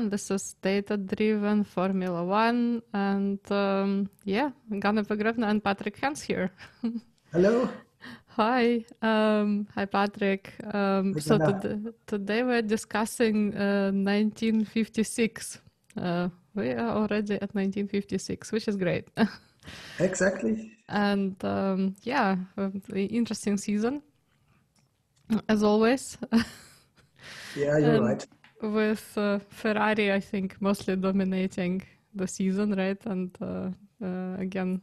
Everyone. This is Data Driven Formula One, and um, yeah, Ganna Pogrebna and Patrick Hans here. Hello. Hi, um, hi Patrick. Um, so today, today we're discussing uh, 1956. Uh, we are already at 1956, which is great. exactly. And um, yeah, interesting season as always. yeah, you're and, right with uh, Ferrari, I think, mostly dominating the season, right? And uh, uh, again,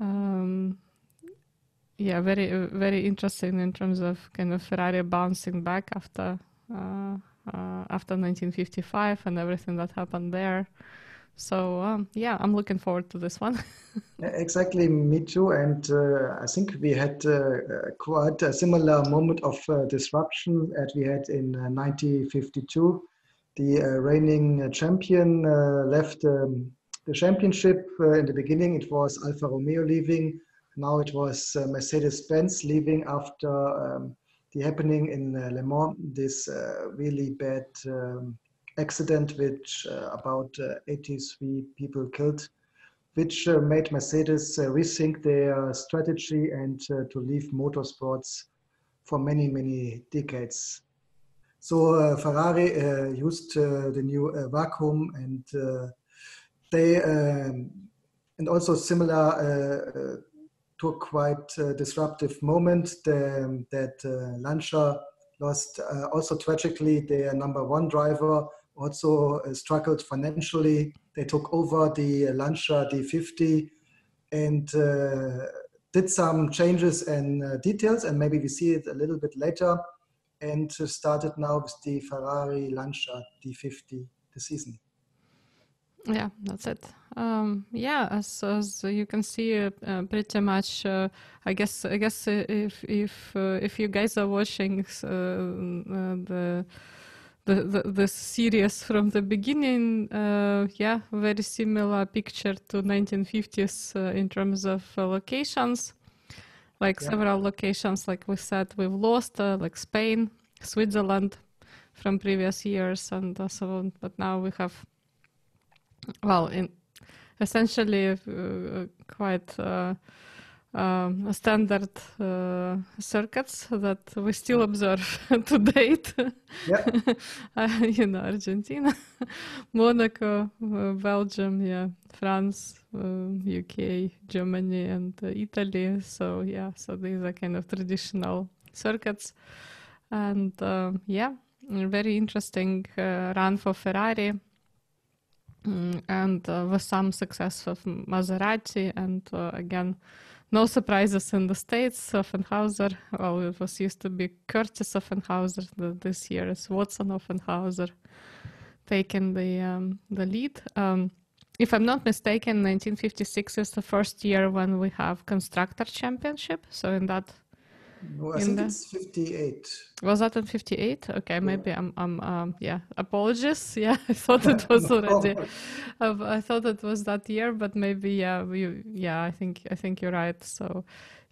um, yeah, very very interesting in terms of kind of Ferrari bouncing back after uh, uh, after 1955 and everything that happened there. So um, yeah, I'm looking forward to this one. exactly, me too. And uh, I think we had uh, quite a similar moment of uh, disruption as we had in 1952. Uh, the uh, reigning uh, champion left um, the championship. in the beginning, it was Alfa Romeo leaving. Now it was Mercedes-Benz leaving after um, the happening in Le Mans. This really bad. Accident which uh, about uh, 83 people killed, which uh, made Mercedes rethink their strategy and to leave motorsports for many, many decades. So Ferrari used the new vacuum and they um, and also similar to a quite uh, disruptive moment the, that uh, Lancia lost uh, also tragically their number one driver also uh, struggled financially. They took over the Lancia D50 and uh, did some changes and uh, details, and maybe we see it a little bit later. And started now with the Ferrari Lancia D50 this season. Yeah, that's it. Um, yeah, as, as you can see, uh, uh, pretty much. Uh, I guess. I guess if if if you guys are watching the the, the, the series from the beginning, uh, yeah, very similar picture to 1950s uh, in terms of uh, locations. Like yeah. several locations, like we said, we've lost, uh, like Spain, Switzerland from previous years, and so on. But now we have, well, in essentially uh, quite uh, um, standard uh, circuits that we still observe to date. Yeah. uh, you know, Argentina, Monaco, uh, Belgium, yeah, France, UK, uh, Germany, and uh, Italy. So yeah, so these are kind of traditional circuits, and um, yeah, very interesting uh, run for Ferrari. Mm, and with some success of Maserati, and again, no surprises in the States. Offenhauser, well, it was used to be Kurtis Offenhauser. This year is Watson Offenhauser taking the um, the lead. Um, if I'm not mistaken, 1956 is the first year when we have constructor championship. So in that I think the... it's 58. Was that in 58? Okay, maybe I'm, I'm, um, yeah, apologies. Yeah, I thought it was already, I thought it was that year, but maybe, yeah, we, yeah, I think, I think you're right. So,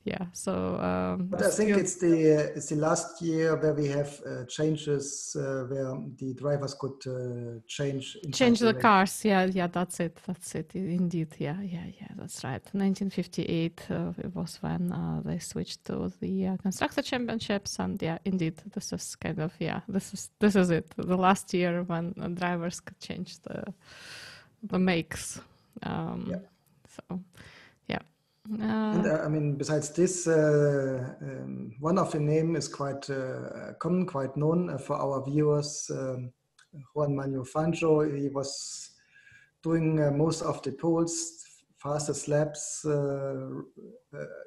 yeah so um, but i think it's the uh, it's the last year where we have uh, changes uh, where the drivers could uh, change change the, the cars. Yeah yeah that's it. That's it. Indeed. Yeah yeah yeah that's right. 1958 uh, it was when uh, they switched to the constructor championships and yeah indeed this is kind of yeah this is this is it. The last year when drivers could change the the makes. Um, yeah. so and, uh, I mean, besides this, uh, um, one of the name is quite uh, common, quite known uh, for our viewers. Um, Juan Manuel Fangio, he was doing uh, most of the poles, fastest laps. Uh,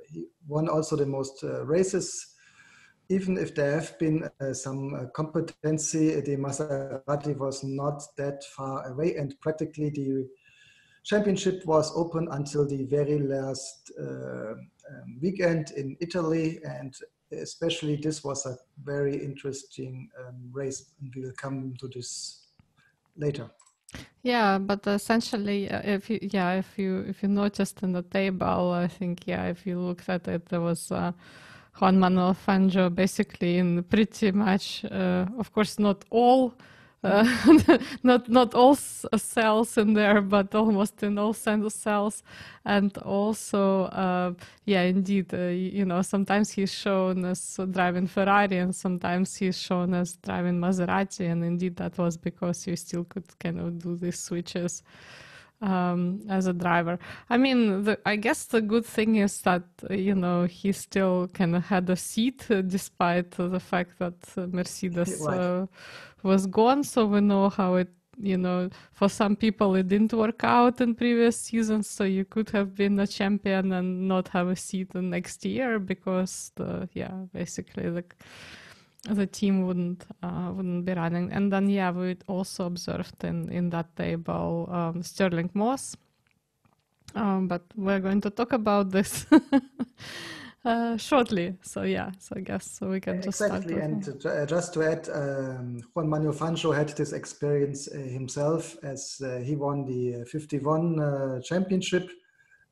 he won also the most races. Even if there have been some competency, the Maserati was not that far away, and practically the championship was open until the very last uh, um, weekend in Italy, and especially this was a very interesting um, race, and we will come to this later. Yeah, but essentially, uh, if you yeah, if you if you noticed in the table, I think yeah, if you looked at it, there was. Uh, Juan Manuel Fangio basically in pretty much, uh, of course, not all uh, not not all cells in there, but almost in all sense cells, and also, uh, yeah, indeed, uh, you know, sometimes he's shown as driving Ferrari, and sometimes he's shown as driving Maserati, and indeed that was because you still could kind of do these switches um, as a driver. I mean, the, I guess the good thing is that you know he still kind of had a seat uh, despite the fact that uh, Mercedes uh, was gone. So we know how it. You know, for some people it didn't work out in previous seasons, so you could have been a champion and not have a seat the next year because the yeah, basically the the team wouldn't uh, wouldn't be running. And then yeah, we also observed in in that table um, Stirling Moss. Um, but we're going to talk about this uh, shortly. So yeah, so I guess so we can just exactly. and uh, just to add, um, Juan Manuel Fangio had this experience uh, himself as uh, he won the 51 uh, championship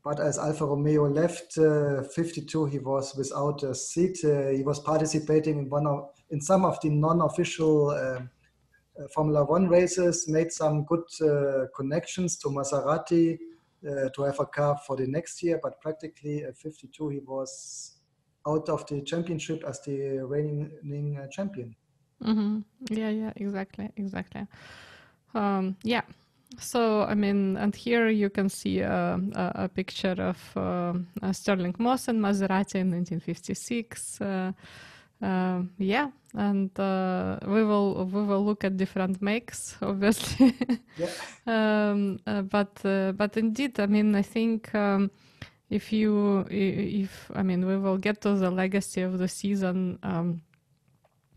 but as Alfa Romeo left uh, 52, he was without a seat. Uh, he was participating in one of, in some of the non-official um, uh, Formula One races. Made some good uh, connections to Maserati uh, to have a car for the next year. But practically at 52, he was out of the championship as the reigning uh, champion. Mm-hmm. Yeah, yeah, exactly, exactly. Um, yeah. So, I mean, and here you can see a, a, a picture of uh, Stirling Moss and Maserati in 1956. Uh, uh, yeah, and uh, we will we will look at different makes, obviously. yeah. um, uh, but uh, but indeed, I mean, I think um, if you if I mean, we will get to the legacy of the season. Um,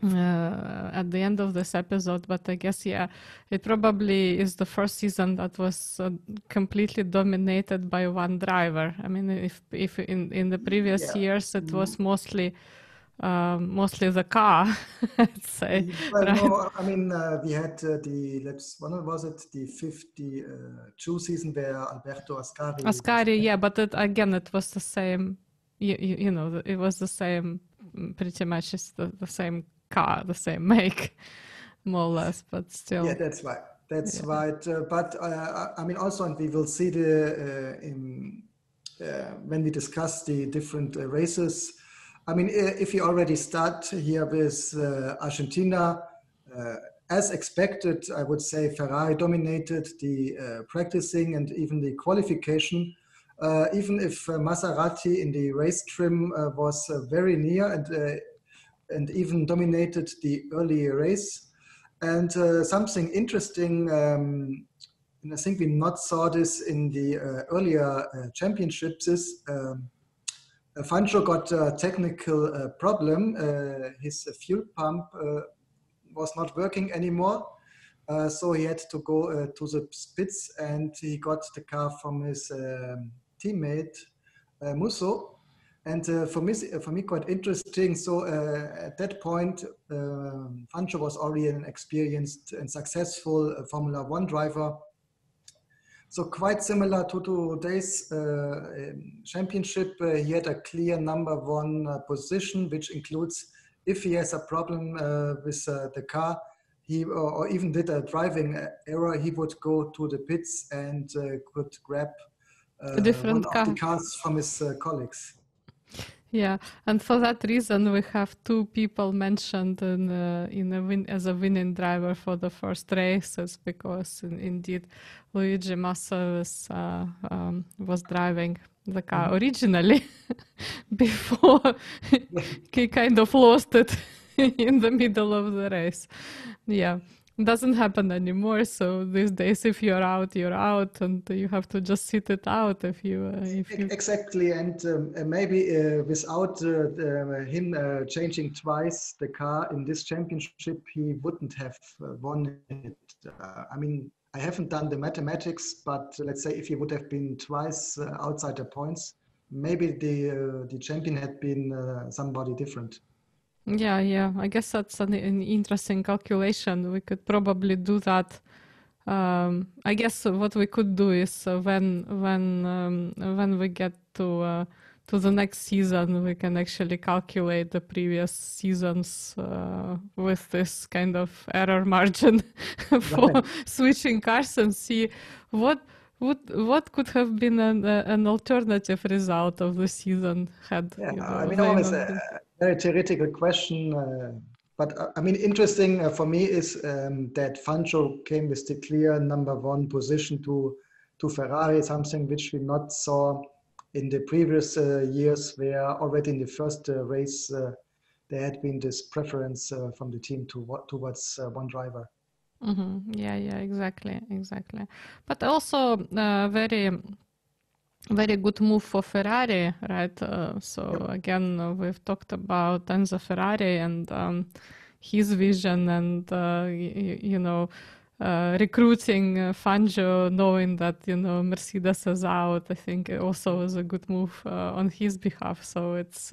uh, at the end of this episode, but I guess yeah, it probably is the first season that was uh, completely dominated by one driver. I mean, if if in in the previous yeah. years it was mm-hmm. mostly um, mostly the car, I'd say. Well, right? no, I mean, uh, we had uh, the, let's, when was it, the 52 uh, season where Alberto Ascari. Ascari, yeah, but it, again, it was the same, you, you, you, know, it was the same, mm, pretty much it's the, the same car, the same make, more or less, but still. Yeah, that's right. That's yeah. right. Uh, but uh, I mean, also, and we will see the uh, in uh, when we discuss the different uh, races. I mean, if you already start here with uh, Argentina, as expected, I would say Ferrari dominated the practicing and even the qualification. even if Maserati in the race trim was very near and and even dominated the early race. And uh, something interesting, um, and I think we not saw this in the uh, earlier uh, championships, is um, Fangio got a technical uh, problem. Uh, his fuel pump uh, was not working anymore. so he had to go to the pits and he got the car from his um, teammate Musso and uh, for me, for me, quite interesting. So uh, at that point, um, Fangio was already an experienced and successful uh, Formula One driver. So quite similar to today's uh, uh, championship, uh, he had a clear number one uh, position, which includes if he has a problem uh, with uh, the car, he or even did a driving error, he would go to the pits and could grab one car. of the cars from his colleagues. Yeah, and for that reason, we have two people mentioned in uh, in a win as a winning driver for the first races because in, indeed Luigi Musso was uh, um, was driving the car mm-hmm. originally before he kind of lost it in the middle of the race. Yeah doesn't happen anymore. So these days, if you're out, you're out, and you have to just sit it out. If you, uh, if you exactly, and um, maybe uh, without uh, him uh, changing twice the car in this championship, he wouldn't have uh, won it. Uh, I mean, I haven't done the mathematics, but let's say if he would have been twice outside the points, maybe the the champion had been somebody different. Yeah, yeah. I guess that's an, an interesting calculation. We could probably do that. Um, I guess what we could do is uh, when when um, when we get to uh, to the next season, we can actually calculate the previous seasons uh, with this kind of error margin for right. switching cars and see what what what could have been an, uh, an alternative result of the season had yeah, you know, I mean always a very theoretical question uh, but uh, I mean interesting uh, for me is um, that Fangio came with the clear number one position to to Ferrari something which we not saw in the previous uh, years where already in the first uh, race uh, there had been this preference from the team to, towards one driver Mm-hmm. Yeah, yeah, exactly, exactly. But also uh, very, very good move for Ferrari, right? Uh, so yep. again, uh, we've talked about Enzo Ferrari and um, his vision, and uh, y- you know. Uh, recruiting uh, Fangio, knowing that you know Mercedes is out, I think also was a good move on his behalf. So it's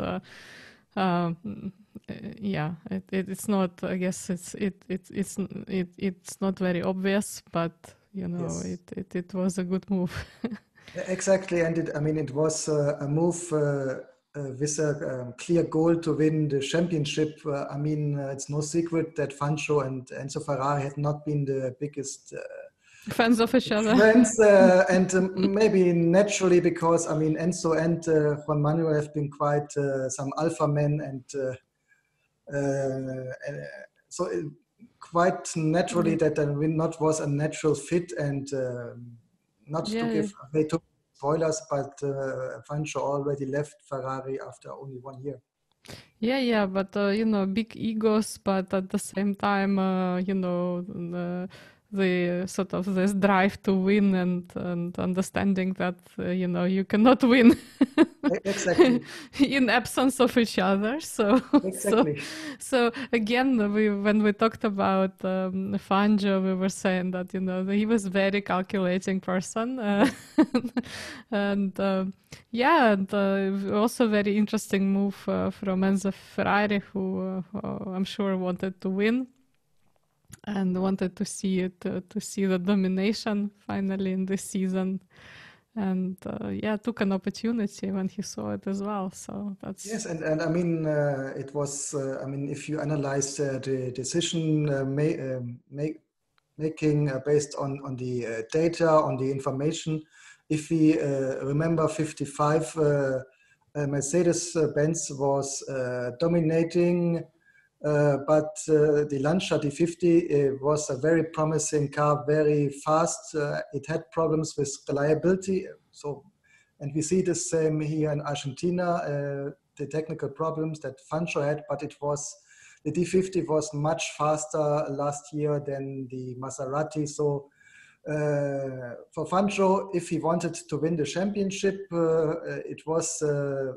yeah, it, it, it's not. I guess it's it, it it's it, it's not very obvious, but you know, yes. it, it it was a good move. exactly, and it, I mean, it was uh, a move uh, uh, with a um, clear goal to win the championship. Uh, I mean, uh, it's no secret that Fangio and Enzo Ferrari had not been the biggest fans of each other. Friends, uh, and um, maybe naturally because I mean Enzo and uh, Juan Manuel have been quite uh, some alpha men, and uh, so it, quite naturally mm-hmm. that the win not was a natural fit and um, not yeah, to give they took spoilers, but uh, Fangio already left Ferrari after only one year. Yeah, yeah, but uh, you know, big egos, but at the same time, uh, you know, the sort of this drive to win and and understanding that uh, you know you cannot win exactly. in absence of each other. So exactly. so, so again we when we talked about um, Fangio we were saying that you know he was very calculating person uh, and uh, yeah and uh, also very interesting move uh, from Enzo Ferrari who uh, I'm sure wanted to win and wanted to see it uh, to see the domination finally in this season. And uh, yeah took an opportunity when he saw it as well so that's yes and, and i mean uh, it was uh, i mean if you analyze uh, the decision uh, ma- um, make, making based on on the data on the information if we remember 55 mercedes benz was dominating but uh, the Lancia D50 uh, was a very promising car, very fast. Uh, it had problems with reliability. So, and we see the same here in Argentina, uh, the technical problems that Fangio had, but it was, the D50 was much faster last year than the Maserati. So for Fangio, if he wanted to win the championship, it was,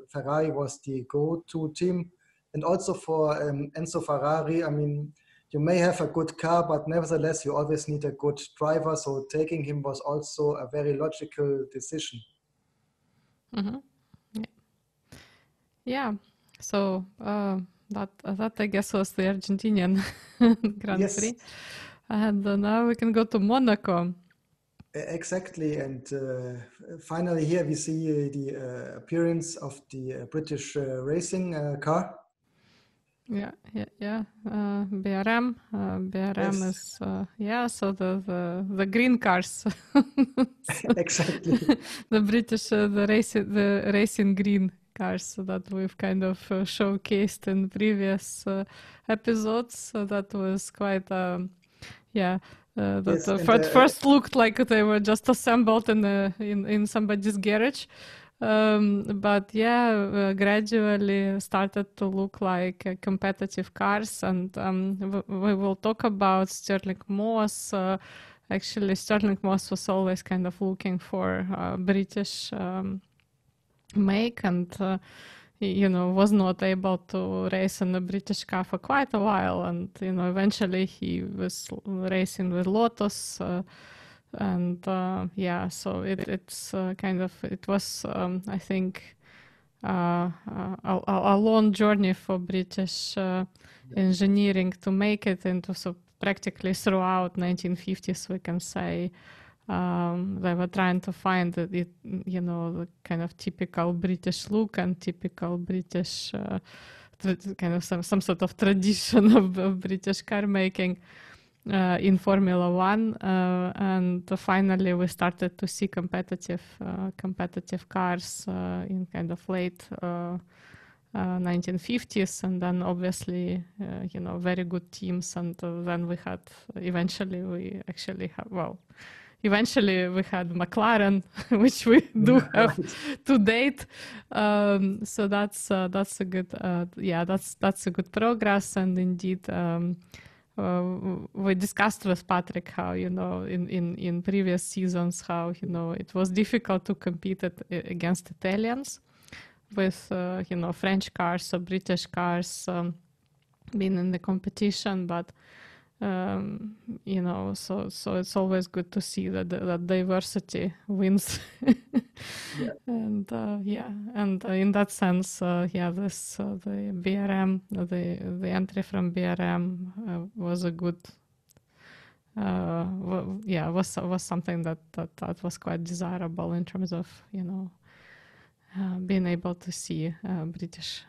Ferrari was the go-to team and also for um, Enzo Ferrari, I mean, you may have a good car, but nevertheless, you always need a good driver. So taking him was also a very logical decision. Mm-hmm. Yeah. yeah. So uh, that that I guess was the Argentinian Grand yes. Prix, and uh, now we can go to Monaco. Exactly, and uh, finally here we see uh, the uh, appearance of the uh, British uh, racing uh, car. Yeah, yeah, yeah. Uh, BRM, uh, BRM yes. is uh, yeah. So the the, the green cars. exactly. the British, uh, the racing, the racing green cars that we've kind of uh, showcased in previous uh, episodes. So that was quite, um, yeah. that yes, first, first looked like they were just assembled in a, in in somebody's garage, um, but yeah, uh, gradually started to look like uh, competitive cars, and um, we will talk about Stirling Moss. Uh, actually, Stirling Moss was always kind of looking for uh, British um, make, and uh, you know was not able to race in a British car for quite a while, and you know eventually he was racing with Lotus. Uh, and uh, yeah so it, it's uh, kind of it was um, i think uh, a, a, long journey for british uh, engineering to make it into so practically throughout 1950s we can say um, they were trying to find it, you know, the kind of typical British look and typical British uh, kind of some, some sort of tradition of, of British car making uh, in Formula One, uh, and finally we started to see competitive uh, competitive cars uh, in kind of late. 1950s uh, and then obviously uh, you know very good teams and then we had eventually we actually have well eventually we had McLaren, which we do have to date. Um, so that's uh, that's a good uh, yeah that's that's a good progress and indeed. Um, uh, we discussed with Patrick how you know in, in, in previous seasons how you know it was difficult to compete at, against Italians with uh, you know French cars or British cars um, being in the competition, but um, you know so so it's always good to see that that diversity wins yeah. and uh, yeah and uh, in that sense uh, yeah this uh, the brm the the entry from brm uh, was a good uh, well, yeah was was something that, that that was quite desirable in terms of you know being able to see british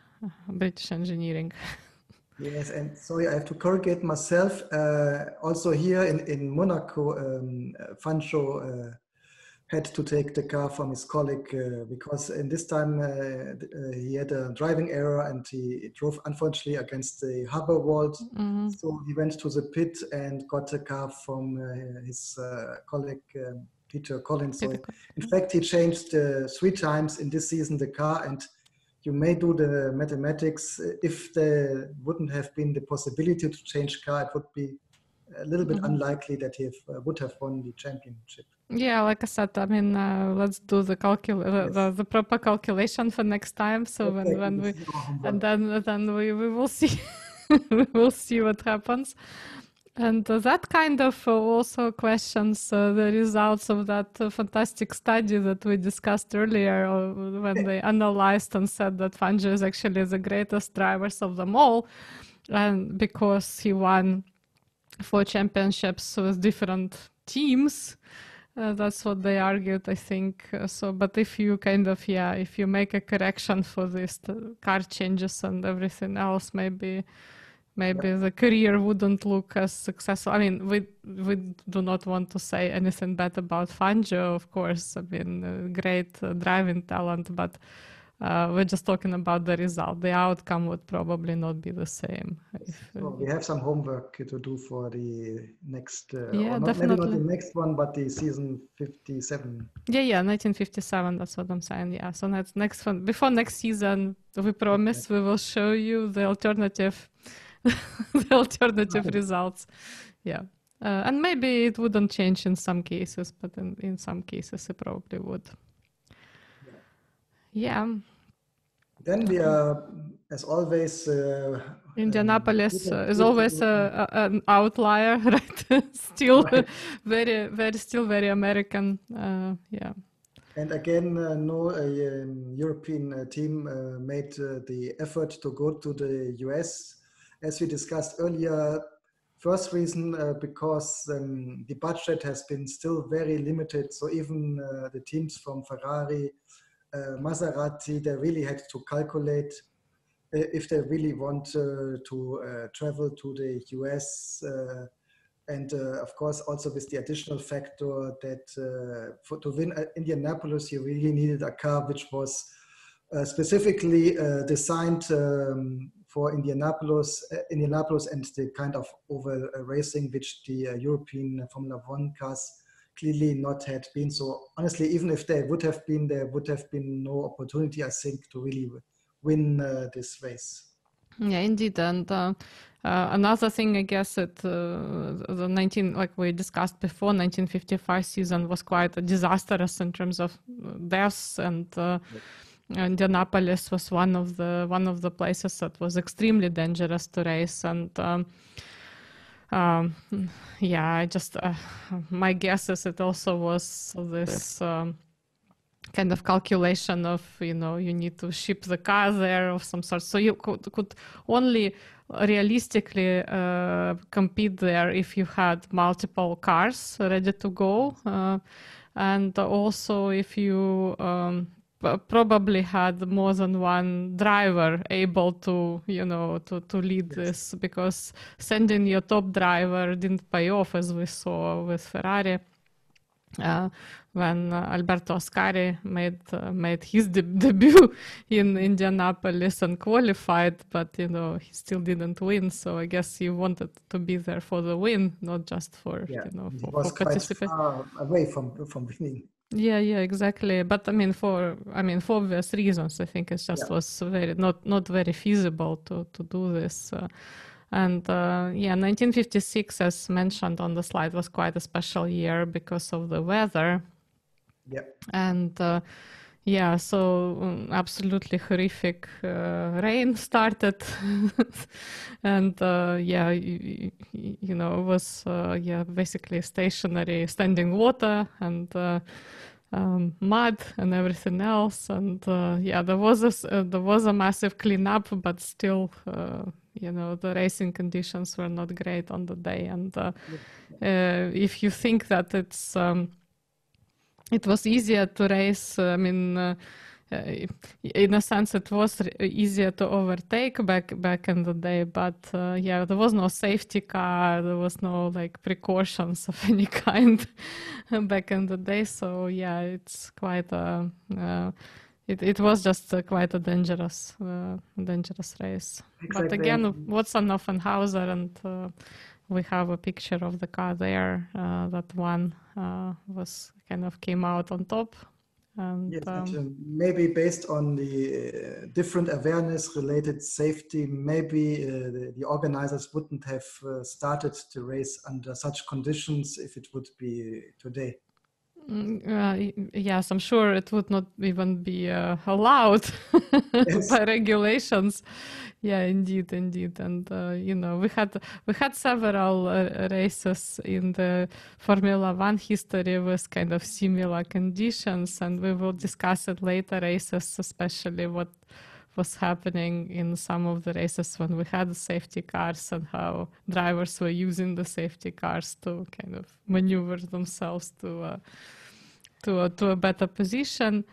british engineering Yes, and sorry, I have to correct myself. Uh, also here in, in Monaco, um, Fangio uh, had to take the car from his colleague uh, because in this time uh, uh, he had a driving error and he drove unfortunately against the harbor wall. Mm-hmm. So he went to the pit and got the car from uh, his colleague um, Peter Collins. So in fact, he changed three times in this season the car and you may do the mathematics. If there wouldn't have been the possibility to change car, it would be a little bit mm-hmm. unlikely that he have, uh, would have won the championship. Yeah, like I said, I mean, uh, let's do the calcul yes. the, the, proper calculation for next time. So okay. when, when we and then then we, we will see we will see what happens. And that kind of also questions uh, the results of that uh, fantastic study that we discussed earlier uh, when they analyzed and said that Fangio is actually the greatest drivers of them all. And because he won four championships with different teams, uh, that's what they argued, I think. so, but if you kind of, yeah, if you make a correction for these car changes and everything else, maybe maybe yeah. the career wouldn't look as successful. I mean, we we do not want to say anything bad about Fangio, of course. I mean, uh, great uh, driving talent, but uh, we're just talking about the result. The outcome would probably not be the same. If, uh, we have some homework to do for the next. Uh, yeah, not, definitely. Maybe not the next one, but the season fifty-seven. Yeah, yeah, nineteen fifty-seven. That's what I'm saying. Yeah, so next next one before next season, we promise okay. we will show you the alternative the alternative results. Yeah. Uh, and maybe it wouldn't change in some cases, but in, in some cases it probably would. Yeah. Then we are, as always, uh, Indianapolis uh, is always a, a, an outlier, right? still right. very, very, still very American. Uh, yeah. And again, uh, no um, European uh, team uh, made the effort to go to the US as we discussed earlier, first reason uh, because um, the budget has been still very limited. So even uh, the teams from Ferrari, uh, Maserati, they really had to calculate uh, if they really want uh, to uh, travel to the US. and of course, also with the additional factor that for, to win Indianapolis, you really needed a car which was specifically designed um, for Indianapolis, uh, Indianapolis and the kind of over uh, racing which the uh, European Formula One cars clearly not had been. So honestly, even if there would have been, there would have been no opportunity, I think, to really win uh, this race. Yeah, indeed, and. Uh, uh, another thing, I guess, that the 19, like we discussed before, 1955 season was quite disastrous in terms of deaths and Indianapolis was one of the one of the places that was extremely dangerous to race, and um, um, yeah, I just uh, my guess is it also was this um, kind of calculation of you know you need to ship the car there of some sort. So you could, could only realistically uh, compete there if you had multiple cars ready to go. Uh, and also if you um, probably had more than one driver able to you know to, to lead yes. this because sending your top driver didn't pay off as we saw with ferrari uh, when uh, Alberto Ascari made uh, made his de- debut in Indianapolis and qualified, but you know he still didn't win. So I guess he wanted to be there for the win, not just for yeah, you know for, for participation. away from from winning. Yeah, yeah, exactly. But I mean, for I mean, for obvious reasons, I think it just yeah. was very not not very feasible to to do this. Uh, and uh, yeah, 1956, as mentioned on the slide, was quite a special year because of the weather. Yep. And uh, yeah, so um, absolutely horrific uh, rain started, and uh, yeah, you, you, know, it was uh, yeah basically stationary standing water and. Uh, um, mud and everything else, and uh, yeah, there was a there was a massive cleanup, but still, you know the racing conditions were not great on the day. And uh, uh, if you think that it's um, it was easier to race i mean uh, in a sense it was easier to overtake back back in the day but uh, yeah there was no safety car there was no like precautions of any kind back in the day so yeah it's quite a uh, it, it was just uh, quite a dangerous uh, dangerous race. Exactly. But again, Watson Offenhauser, and uh, we have a picture of the car there. Uh, that one uh, was kind of came out on top. And, yes, um, uh, maybe based on the different awareness related safety, maybe the, the, organizers wouldn't have started to race under such conditions if it would be today. Mm, uh, yes, I'm sure it would not even be uh, allowed yes. by regulations. Yeah, indeed, indeed, and uh, you know we had we had several uh, races in the Formula One history with kind of similar conditions, and we will discuss it later races, especially what was happening in some of the races when we had the safety cars and how drivers were using the safety cars to kind of maneuver themselves to uh, to a, to a better position.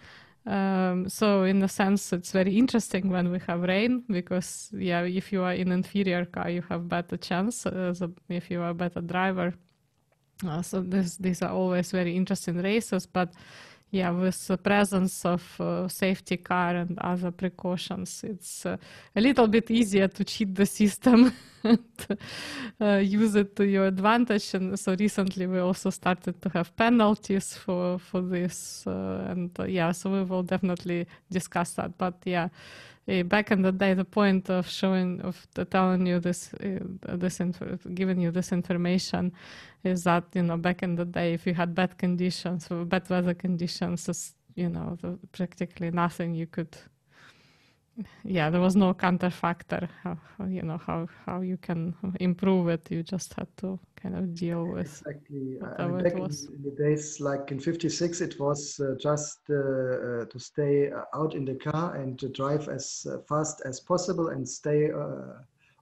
Um, so in a sense, it's very interesting when we have rain because yeah, if you are in inferior car, you have better chance uh, if you are a better driver. Uh, so this, these are always very interesting races, but yeah, with the presence of uh, safety car and other precautions, it's uh, a little bit easier to cheat the system and uh, use it to your advantage. And so recently we also started to have penalties for for this, uh, and uh, yeah, so we will definitely discuss that. But yeah, uh, back in the day, the point of showing, of telling you this, uh, this, giving you this information, is that you know back in the day, if you had bad conditions, bad weather conditions, you know, practically nothing you could yeah, there was no counterfactor. How, how, you know how how you can improve it. You just had to kind of deal with exactly. Whatever uh, back it was. In, the days like in '56, it was uh, just uh, uh, to stay uh, out in the car and to drive as uh, fast as possible and stay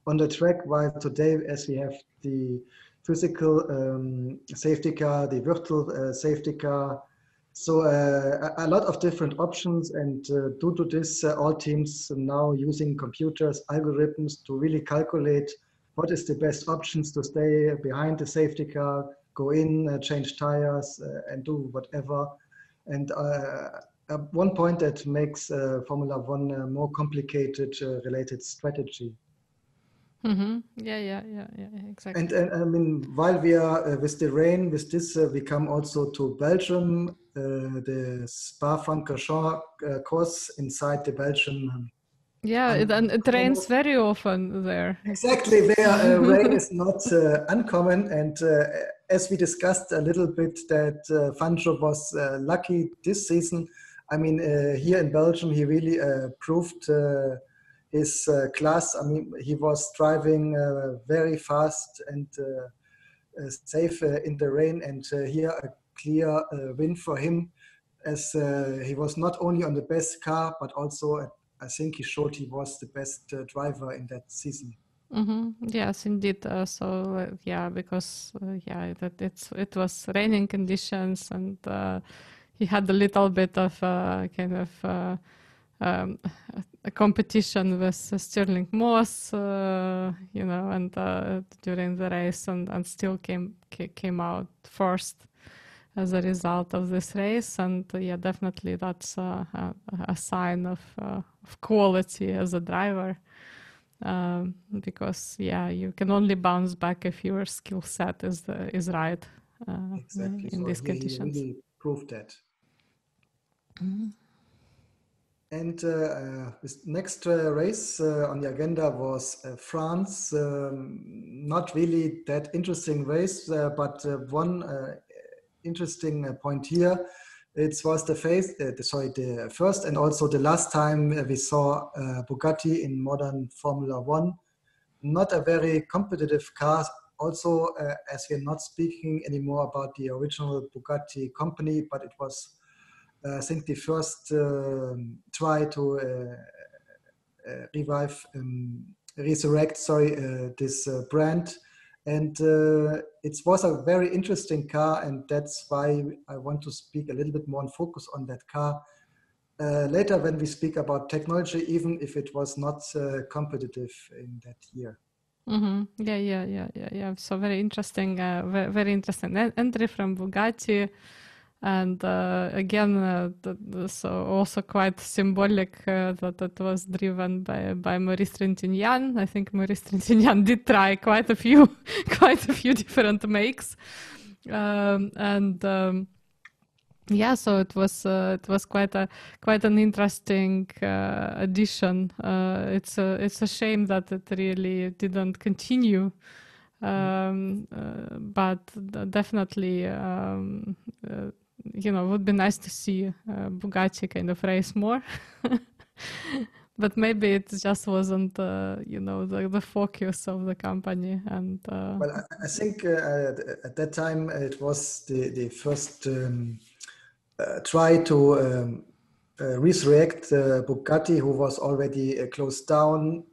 on the track. While today, as we have the physical um, safety car, the virtual safety car, so uh, a lot of different options and uh, due to this, uh, all teams now using computers, algorithms to really calculate what is the best options to stay behind the safety car, go in, uh, change tires uh, and do whatever. And uh, one point that makes Formula One more complicated related strategy. Mm-hmm. Yeah, yeah, yeah, yeah, exactly. And, and I mean, while we are uh, with the rain, with this, uh, we come also to Belgium, uh, the Spa-Francorchamps uh, course inside the Belgian. Yeah, it, and it rains very often there. Exactly, there uh, rain is not uh, uncommon, and as we discussed a little bit, that uh, was lucky this season. I mean, here in Belgium, he really proved his uh, class. I mean, he was driving uh, very fast and uh, safe in the rain, and here a clear win for him. as he was not only on the best car, but also I think he showed he was the best driver in that season. Mm-hmm. Yes, indeed. Uh, so uh, yeah, because uh, yeah, that it's it was raining conditions, and he had a little bit of kind of um, a competition with Stirling Moss, you know, and during the race, and, and still came came out first as a result of this race. And yeah, definitely that's a, a sign of of quality as a driver um, because yeah, you can only bounce back if your skill set is the, is right uh, exactly. in so these conditions. Really proved that. Mm-hmm. And uh, uh, next uh, race uh, on the agenda was uh, France. Um, not really that interesting race, uh, but one interesting point here it was the, the, sorry, the first and also the last time we saw Bugatti in modern Formula One. Not a very competitive car. Also, as we're not speaking anymore about the original Bugatti company, but it was, I think, the first um, try to uh, uh, revive, um, resurrect, sorry, this brand and uh, it was a very interesting car, and that's why I want to speak a little bit more and focus on that car uh, later when we speak about technology, even if it was not uh, competitive in that year. Mm-hmm. Yeah, yeah, yeah, yeah, yeah. So very interesting, uh, very, very interesting entry from Bugatti and uh, again uh, so also quite symbolic uh, that it was driven by by Maurice Trintignant. I think Maurice Trintignant did try quite a few quite a few different makes, um, and um, yeah, so it was uh, it was quite a quite an interesting uh, addition. Uh, it's a it's a shame that it really didn't continue. Um, but definitely um, you know, would be nice to see uh, Bugatti kind of race more. but maybe it just wasn't, uh, you know, the, the focus of the company. And uh, well, I, I think uh, at that time it was the the first um, uh, try to um, uh, resurrect Bugatti, who was already closed down.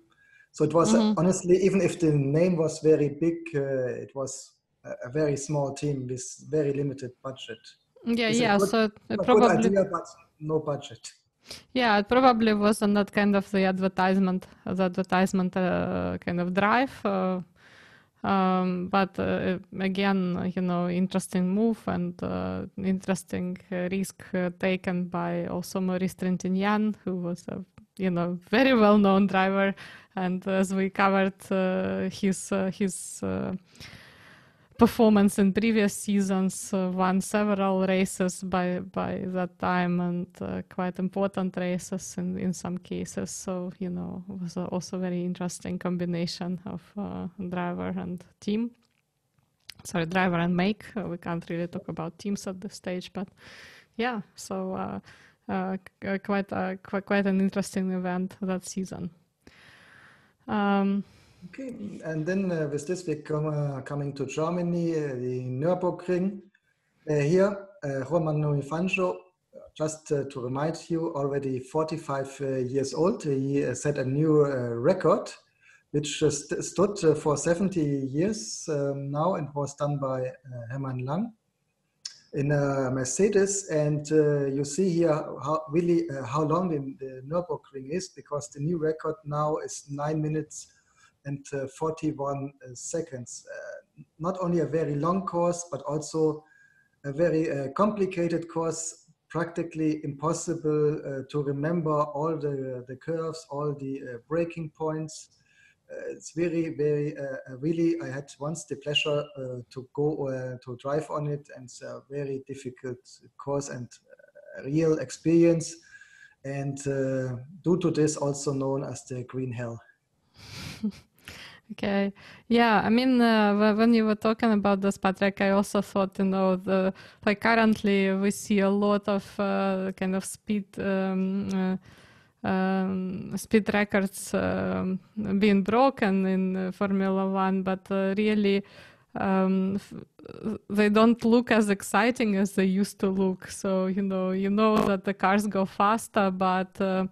So it was mm-hmm. honestly, even if the name was very big, it was a very small team with very limited budget. Yeah, it's yeah. Good, so probably idea, but no budget. Yeah, it probably was on that kind of the advertisement, the advertisement uh, kind of drive. Uh, um, but uh, again, you know, interesting move and uh, interesting uh, risk uh, taken by also Maurice Trintignant, who was a you know very well-known driver, and as we covered, his his performance in previous seasons, uh, won several races by by that time and uh, quite important races in, in some cases. So you know, it was also very interesting combination of uh, driver and team. Sorry, driver and make. Uh, we can't really talk about teams at this stage, but yeah. So uh, uh, quite a, quite quite an interesting event that season. Um, Okay, and then uh, with this we come uh, coming to Germany, uh, the Nürburgring. Uh, here, uh, Fangio, just uh, to remind you, already 45 years old, he set a new record, which st stood for 70 years um, now and was done by Hermann Lang in a Mercedes. And you see here how really how long the, the Nürburgring is, because the new record now is nine minutes and uh, 41 uh, seconds. Uh, not only a very long course, but also a very complicated course, practically impossible to remember all the, the curves, all the braking points. Uh, it's very very uh, really i had once the pleasure uh, to go to drive on it and it's a very difficult course and real experience and due to this also known as the green hell Okay. Yeah. I mean, uh, when you were talking about this, Patrick, I also thought, you know, the like currently we see a lot of uh, kind of speed um, uh, um, speed records um, being broken in Formula One, but uh, really. um, they don't look as exciting as they used to look. So you know, you know that the cars go faster, but uh,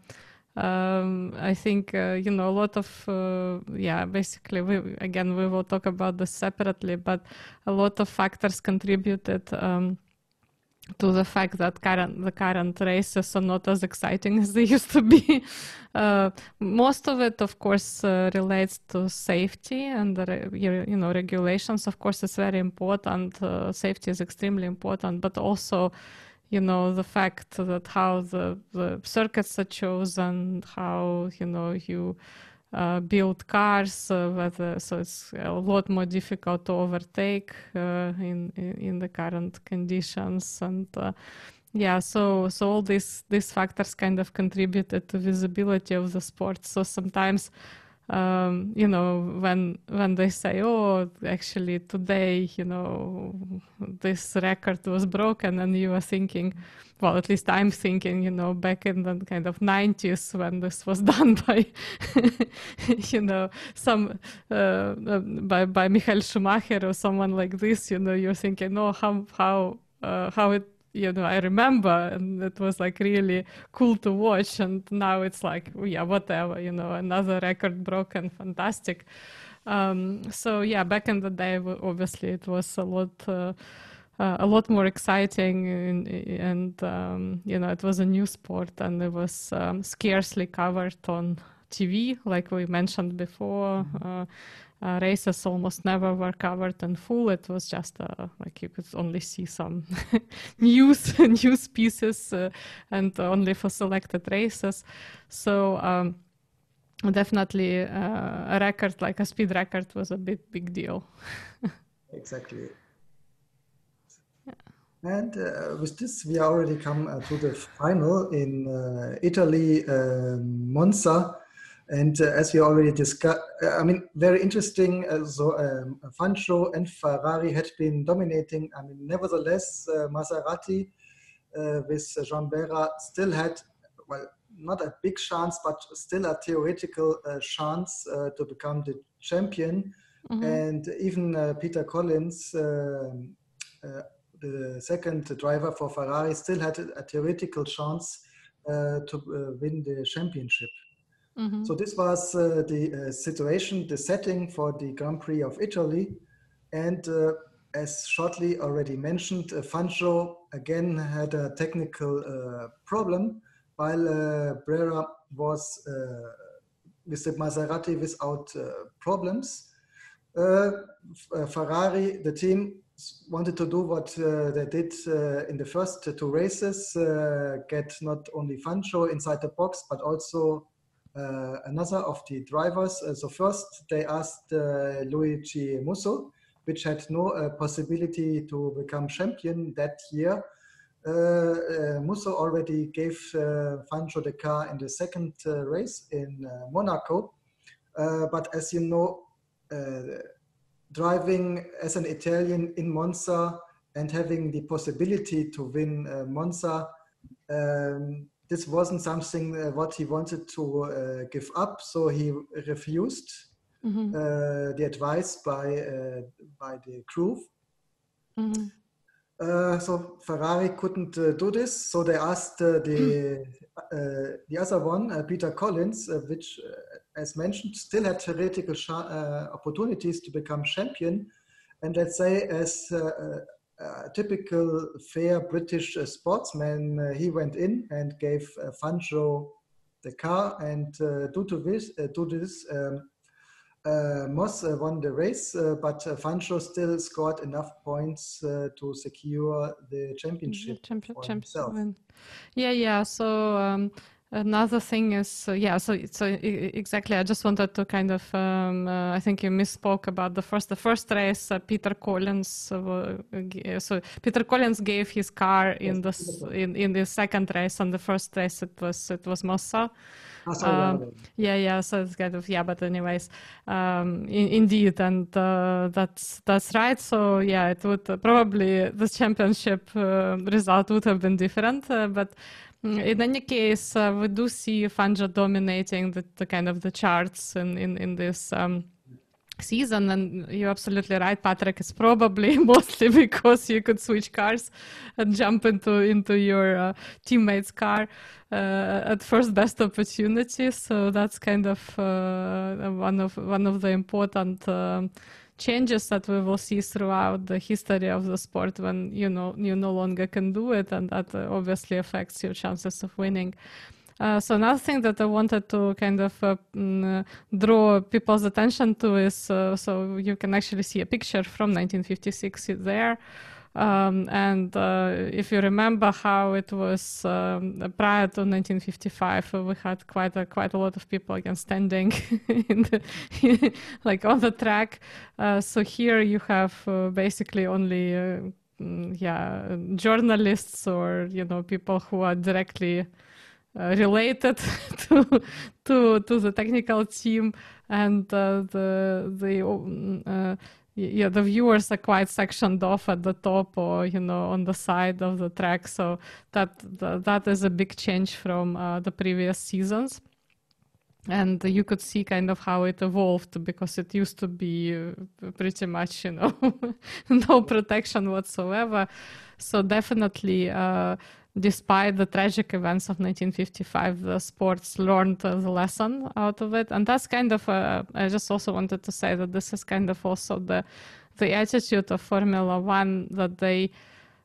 um, I think uh, you know a lot of uh, yeah. Basically, we again we will talk about this separately, but a lot of factors contributed. Um, to the fact that current the current races are not as exciting as they used to be. Uh, most of it, of course, uh, relates to safety and the, you know regulations. Of course, is very important. Uh, safety is extremely important, but also, you know, the fact that how the, the circuits are chosen, how you know you uh, build cars, uh, whether, so it's a lot more difficult to overtake uh, in, in, in the current conditions. And yeah so so all these these factors kind of contributed to visibility of the sport. So sometimes um, you know when when they say oh actually today you know this record was broken and you are thinking well at least i'm thinking you know back in the kind of 90s when this was done by you know some uh, uh, by by michael schumacher or someone like this you know you're thinking oh how how uh, how it you know i remember and it was like really cool to watch and now it's like yeah whatever you know another record broken fantastic um, so yeah back in the day obviously it was a lot uh, uh, a lot more exciting and, and um, you know it was a new sport and it was um, scarcely covered on TV like we mentioned before mm-hmm. uh, uh, races almost never were covered in full. It was just uh, like you could only see some news news pieces uh, and only for selected races. So um, definitely uh, a record like a speed record was a big big deal. exactly. And uh, with this, we already come uh, to the final in Italy, Monza. And uh, as we already discussed, uh, I mean, very interesting. Uh, so um, Fangio and Ferrari had been dominating. I mean, nevertheless, uh, Maserati uh, with Jean Behra still had, well, not a big chance, but still a theoretical uh, chance to become the champion. Mm-hmm. And even Peter Collins, um, the second driver for Ferrari, still had a, a theoretical chance to win the championship. Mm-hmm. So this was uh, the uh, situation, the setting for the Grand Prix of Italy. And uh, as shortly already mentioned, uh, Fangio again had a technical uh, problem while uh, Behra was with the Maserati without problems. Ferrari, the team, wanted to do what they did in the first two races, get not only Fangio inside the box, but also uh, Uh, another of the drivers. Uh, so first they asked uh, Luigi Musso, which had no uh, possibility to become champion that year. Uh, Musso already gave Fangio the car in the second race in Monaco. but as you know, driving as an Italian in Monza and having the possibility to win uh, Monza um, this wasn't something uh, what he wanted to uh, give up, so he refused mm-hmm. uh, the advice by uh, by the crew. Mm-hmm. Uh, so Ferrari couldn't uh, do this, so they asked the the other one, Peter Collins, which, as mentioned, still had theoretical opportunities to become champion, and let's say as a typical fair British uh, sportsman, uh, he went in and gave uh, Fangio the car, and due to this, due to this um, uh, Moss uh, won the race, uh, but uh, Fangio still scored enough points to secure the championship. The champion, for himself. Yeah, yeah. So um, Another thing is, uh, yeah, so so exactly. I just wanted to kind of, um, uh, I think you misspoke about the first the first race. Uh, Peter Collins, uh, so Peter Collins gave his car in the in, in the second race. and the first race, it was it was Musso. Um, yeah, yeah. So it's kind of yeah, but anyways, um, in, indeed, and uh, that's that's right. So yeah, it would uh, probably the championship uh, result would have been different, uh, but in any case, uh, we do see Fangio dominating the, the, kind of the charts in in, in this um, season. And you're absolutely right patrick it's probably mostly because you could switch cars and jump into into your uh, teammate's car uh, at first best opportunity. So that's kind of uh, one of one of the important um, changes that we will see throughout the history of the sport when you know you no longer can do it and that uh, obviously affects your chances of winning uh, so another thing that I wanted to kind of uh, mm, draw people's attention to is uh, so you can actually see a picture from 1956 there. Um, and uh, if you remember how it was um, prior to 1955, uh, we had quite a quite a lot of people again standing in the, like on the track. Uh, so here you have basically only mm, yeah journalists or you know people who are directly uh, related to to to the technical team and uh, the the uh, yeah the viewers are quite sectioned off at the top or you know on the side of the track. So that that is a big change from uh, the previous seasons. And you could see kind of how it evolved because it used to be uh, pretty much you know no protection whatsoever. So definitely uh, despite the tragic events of 1955, the sports learned the lesson out of it. And that's kind of, uh, I just also wanted to say that this is kind of also the, the attitude of Formula One that they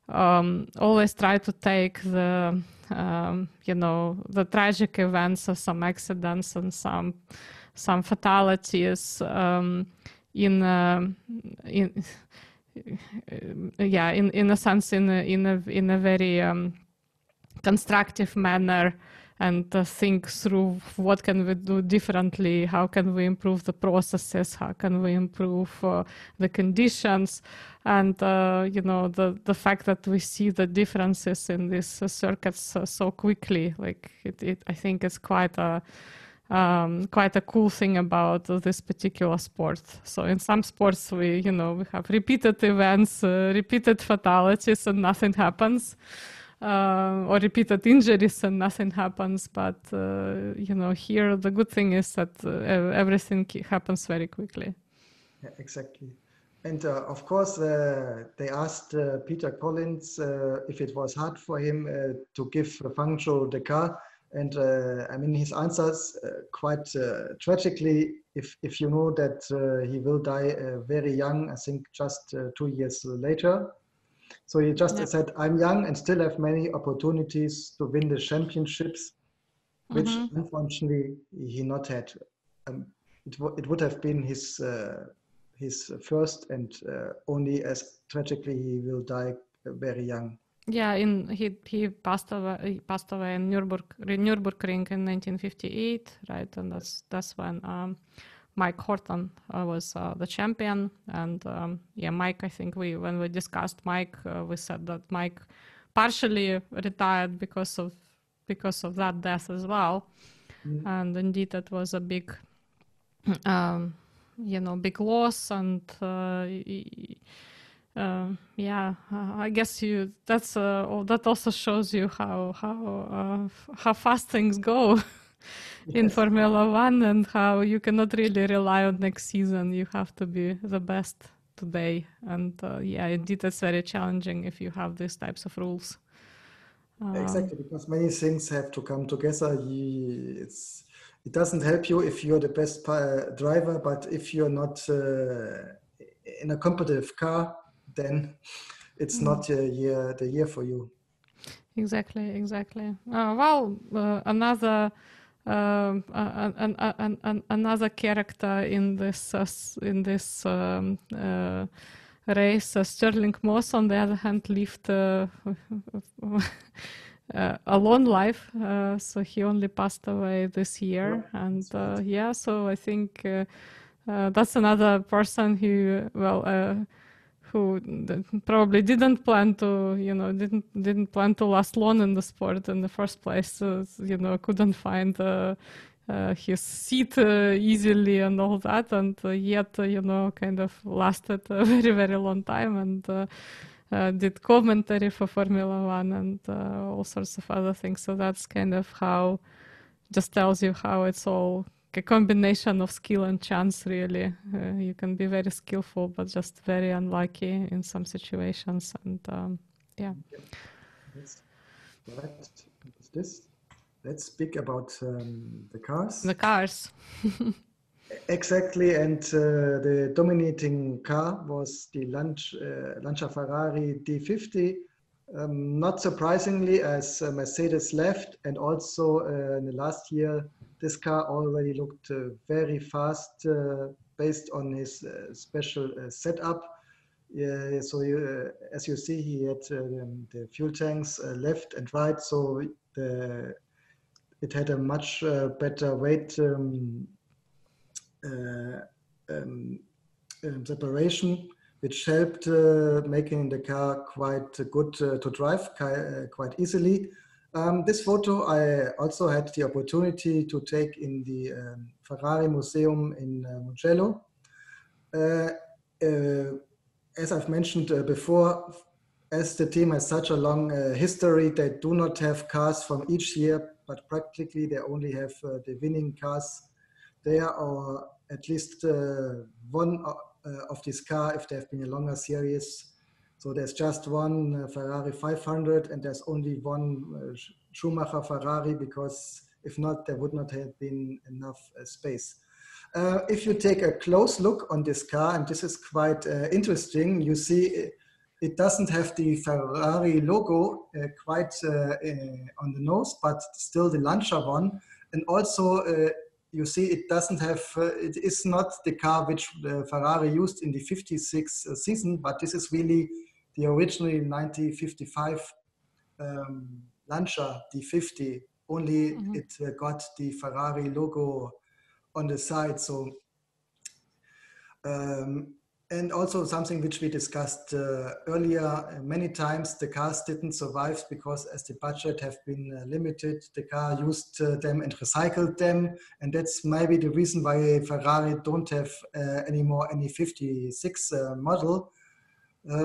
um, always try to take the, um, you know, the tragic events of some accidents and some, some fatalities um, in, uh, in, yeah, in, in a sense, in a, in a, in a very, um, constructive manner and uh, think through what can we do differently how can we improve the processes how can we improve uh, the conditions and uh, you know the the fact that we see the differences in these uh, circuits uh, so quickly like it, it, i think it's quite a um, quite a cool thing about this particular sport. So in some sports, we you know we have repeated events, uh, repeated fatalities, and nothing happens uh, or repeated injuries and nothing happens. But uh, you know, here the good thing is that uh, everything happens very quickly. Yeah, exactly. And uh, of course, uh, they asked uh, Peter Collins if it was hard for him to give Fangio the car. And I mean, his answers quite tragically, if, if you know that he will die very young, I think just two years later. So he just yeah. said, I'm young and still have many opportunities to win the championships, which mm-hmm. unfortunately he not had. Um, it, w- it would have been his uh, his first and uh, only as tragically he will die very young. Yeah, in he he passed away he passed away in Nürburg Nürburgring in 1958, right? And that's that's when um, Mike Hawthorn uh, was uh, the champion, and um, yeah, Mike. I think we when we discussed Mike, uh, we said that Mike partially retired because of because of that death as well, mm. and indeed that was a big, um, you know, big loss, and uh, uh, yeah, uh, I guess you that's that also shows you how how how fast things go. in Formula One and how you cannot really rely on next season. You have to be the best today. And uh, yeah, indeed, it's very challenging if you have these types of rules. Um, exactly, because many things have to come together. It's, it doesn't help you if you're the best driver, but if you're not uh, in a competitive car, then it's mm. not a year, the year for you. Exactly, exactly. Uh, well, uh, another um, an, an, an, another character in this uh, in this um, uh, race. Uh, Stirling Moss, on the other hand, lived uh, uh, a long life. Uh, so he only passed away this year, and yeah. So I think that's another person who well who probably didn't plan to, you know, didn't didn't plan to last long in the sport in the first place. So, you know, couldn't find uh, uh, his seat uh, easily and all that, and uh, yet, uh, you know, kind of lasted a very very long time and. Uh, did commentary for Formula One and all sorts of other things. So that's kind of how, just tells you how it's all a combination of skill and chance really. Uh, you can be very skillful but just very unlucky in some situations and um, yeah. Let's, this? Let's speak about um, the cars. The cars. Exactly and uh, the dominating car was the uh, Lancia Ferrari D50 um, not surprisingly as uh, Mercedes left and also uh, in the last year this car already looked uh, very fast uh, based on his uh, special setup. so you, as you see, he had um, the fuel tanks left and right, so the, it had a much better weight um, um, um, separation, which helped uh, making the car quite good uh, to drive quite easily. Um, this photo I also had the opportunity to take in the um, Ferrari Museum in uh, Mugello. Uh, uh, as I've mentioned uh, before, as the team has such a long uh, history, they do not have cars from each year, but practically they only have uh, the winning cars there, or at least one of this car if they have been a longer series so there's just one uh, Ferrari 500 and there's only one uh, Schumacher Ferrari because if not, there would not have been enough uh, space. Uh, if you take a close look on this car, and this is quite uh, interesting, you see it, doesn't have the Ferrari logo uh, quite on the nose, but still the Lancia one. And also you see it doesn't have, it is not the car which Ferrari used in the 56 season, but this is really the originally 1955 um, Lancia D50, only mm-hmm. it uh, got the Ferrari logo on the side. So, um, and also something which we discussed uh, earlier uh, many times, the cars didn't survive because as the budget have been uh, limited, the car used uh, them and recycled them. And that's maybe the reason why Ferrari don't have uh, anymore any 56 model uh,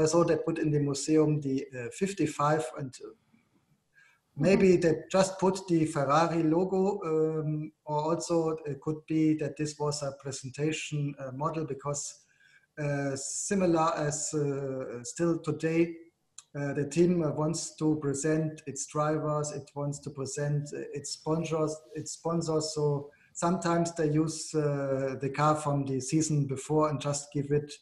so they put in the museum the uh, 55 and uh, maybe they just put the Ferrari logo um, or also it could be that this was a presentation uh, model because uh, similar as uh, still today the team wants to present its drivers it wants to present its sponsors its sponsors. So sometimes they use the car from the season before and just give it